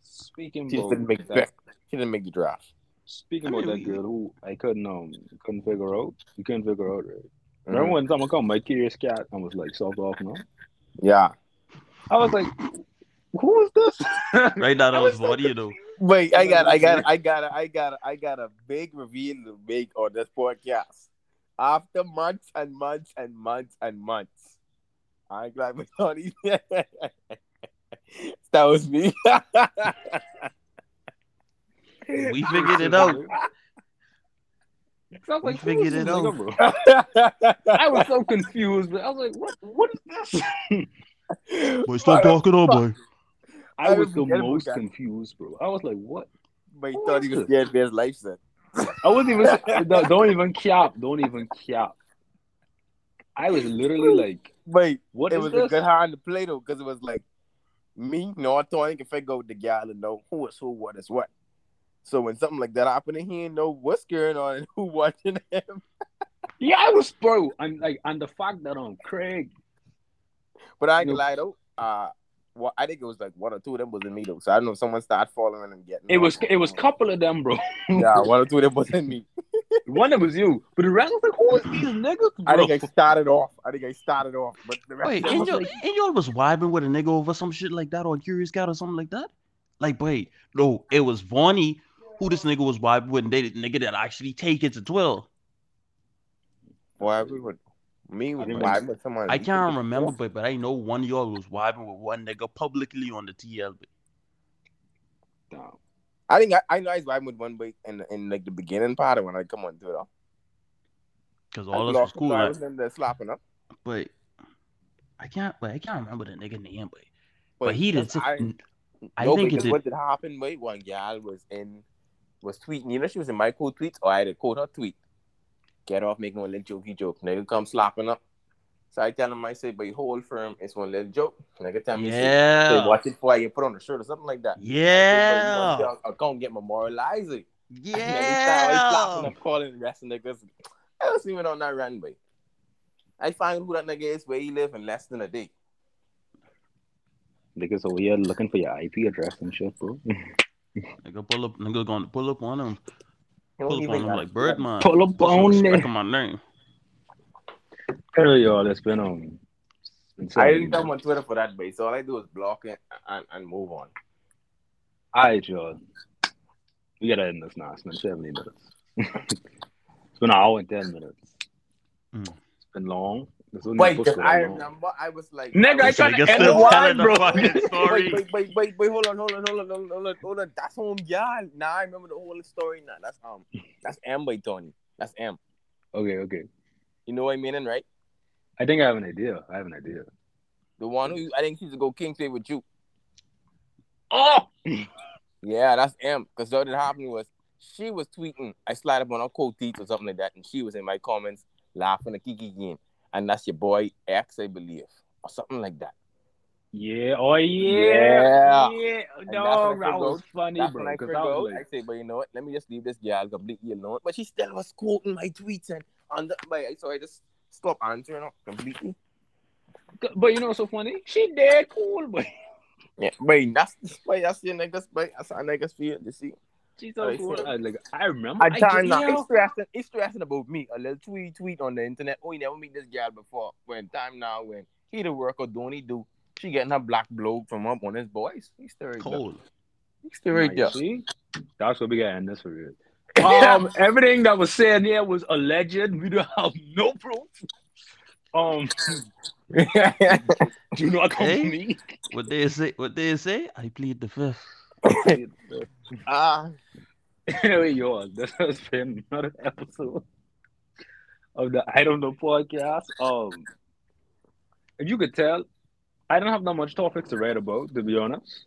Speaking She just didn't make that, she didn't make the draft. speaking I about that girl who I couldn't um couldn't figure out. You couldn't figure out, right? Mm-hmm. Remember when someone called my curious cat and was like soft off now? Yeah. I was like, who is this? Right now, that I was was so funny, you know. Wait, I got, I got, I got, I got, I got a big reveal to make on this podcast. After months and months and months and months, I'm glad we thought he. that was me. We figured it out. I was We like, who figured this it nigga, out. bro? I was so confused, but I was like, what? What is this? Boy, stop talking on, boy. I I was the most confused, bro. I was like, what? But he thought he was scared for his life, son. I wasn't even. don't, don't even cap. Don't even cap. I was literally like, Wait, what it is was this? a good hand to play though, because it was like me, no, I thought I can figure out the gal and know who is who, what is what. So when something like that happened, he didn't know what's going on and who watching him. Yeah, I was bro. I'm like, and the fact that um Craig, But I ain't No. gonna lie though. Uh, well, I think it was like one or two of them wasn't me though. So I don't know if someone started following and getting. it was it was couple of them, bro. yeah, one or two of them wasn't me. One of them was you, but the rest was like, who is these niggas, I think I started off. I think I started off, but the rest Wait, of them and was like, and y'all was vibing with a nigga over some shit like that on Curious Cat or something like that? Like, wait, no, it was Vonnie who this nigga was vibing with, and they the nigga that actually take it to 12. Why we would. Me was I vibing with someone. I can't remember, but but I know one of y'all was vibing with one nigga publicly on the TL. Damn. I think I, I know I was vibing with one boy in in like the beginning part of when I come on to it. all. Because all this was lost- cool. I like, was in there slapping up. but I can't, but I can't remember the nigga name, but But, but he did. that's- I, I no, think it did. what did happen, wait, one gal was in was tweeting, you know, she was in my quote tweets, or I had to quote her tweet. Get off making one little jokey joke. Nigga come slapping up. So I tell him, I say, but you whole firm, it's one little joke. Nigga tell me, say, Yeah. watch it before you put on a shirt or something like that. Yeah. I can't get uh, memorializing. Yeah. Nigga start always slapping up, calling the rest of niggas. I was even on that runway. I find who that nigga is, where he live in less than a day. Niggas over here looking for your IP address and shit, bro. Nigga pull up, nigga gonna pull up on him, pull up on him like Birdman. Pull up on respect it. my name. Hell, y'all, it's been it's I didn't come on. Twitter for that, base. So all I do is block it and, and move on. Alright, y'all. We gotta end this now. It's been 70 minutes. it's been an hour and 10 minutes. Mm. It's been long. This wasn't Wait, because I remember I was like, Nigga, I was tried Nigga to end the telling line, the bro. fucking story. Wait, wait, wait, wait, wait, hold on, hold on, hold on, hold on, hold on, hold on. That's home, yeah. Now I remember the whole story. Now that's um, that's M by Tony. That's M. Okay, okay. You know what I mean, right? I think I have an idea. I have an idea. The one who I think she used to go king play with you. Oh! Yeah, that's M. Because what had happened was she was tweeting. I slide up on her quote tweets or something like that, and she was in my comments laughing at Kiki again. And that's your boy X, I believe, or something like that. Yeah, oh Yeah. yeah, yeah, And dog, that's when I that was funny, That's bro. I 'cause figured I was like, I say, but you know what? Let me just leave this girl completely alone. But she still was quoting my tweets and under. But so I just stopped answering her completely. but you know what's so funny? She dead cool, but Yeah, but that's but that's your niggas. But that's how niggas feel. You see. She's so I cool. I, like, I remember. I I time get- now. yeah. It's stressing. It's stressing about me. A little tweet tweet on the internet. Oh, you never meet this girl before. When time now when he the work or don't he do? She getting her black blow from up on his boys. He's still right there. Cold. He's still right Now, there. see? That's what we got to end this for real. Um, everything that was said here was alleged. We don't have no proof. Um, do not come Hey. for me. What they say? What they say? I plead the fifth. Ah, anyway, y'all, this has been another episode of the I Don't Know podcast. Um, if you could tell, I don't have that much topics to write about, to be honest.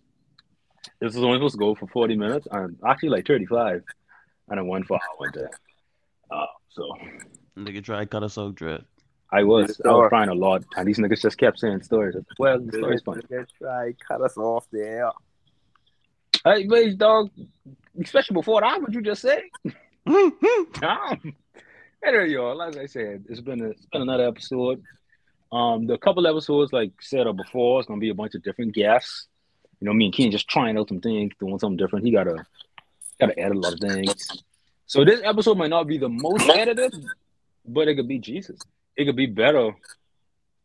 This is only supposed to go for 40 minutes, and actually like 35, and I went for an hour and ten. Uh, so Nigga try to cut us out, dread. I was, I was trying a lot, and these niggas just kept saying stories. Well, the story's funny. Let's try cut us off there. Hey, wait, dog, especially before that, what you just say? Damn. Anyway, y'all, like I said, it's been a, it's been another episode. Um, the couple episodes, like said before, it's gonna be a bunch of different guests. You know, me and Ken just trying out some things, doing something different. He gotta gotta edit a lot of things. So this episode might not be the most edited, but it could be Jesus. It could be better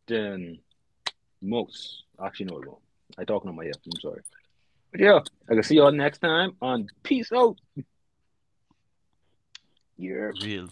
than most. Actually, no, it won't. I talking on my head. I'm sorry. Yeah, I can see y'all next time on Peace Out. Yeah. Real.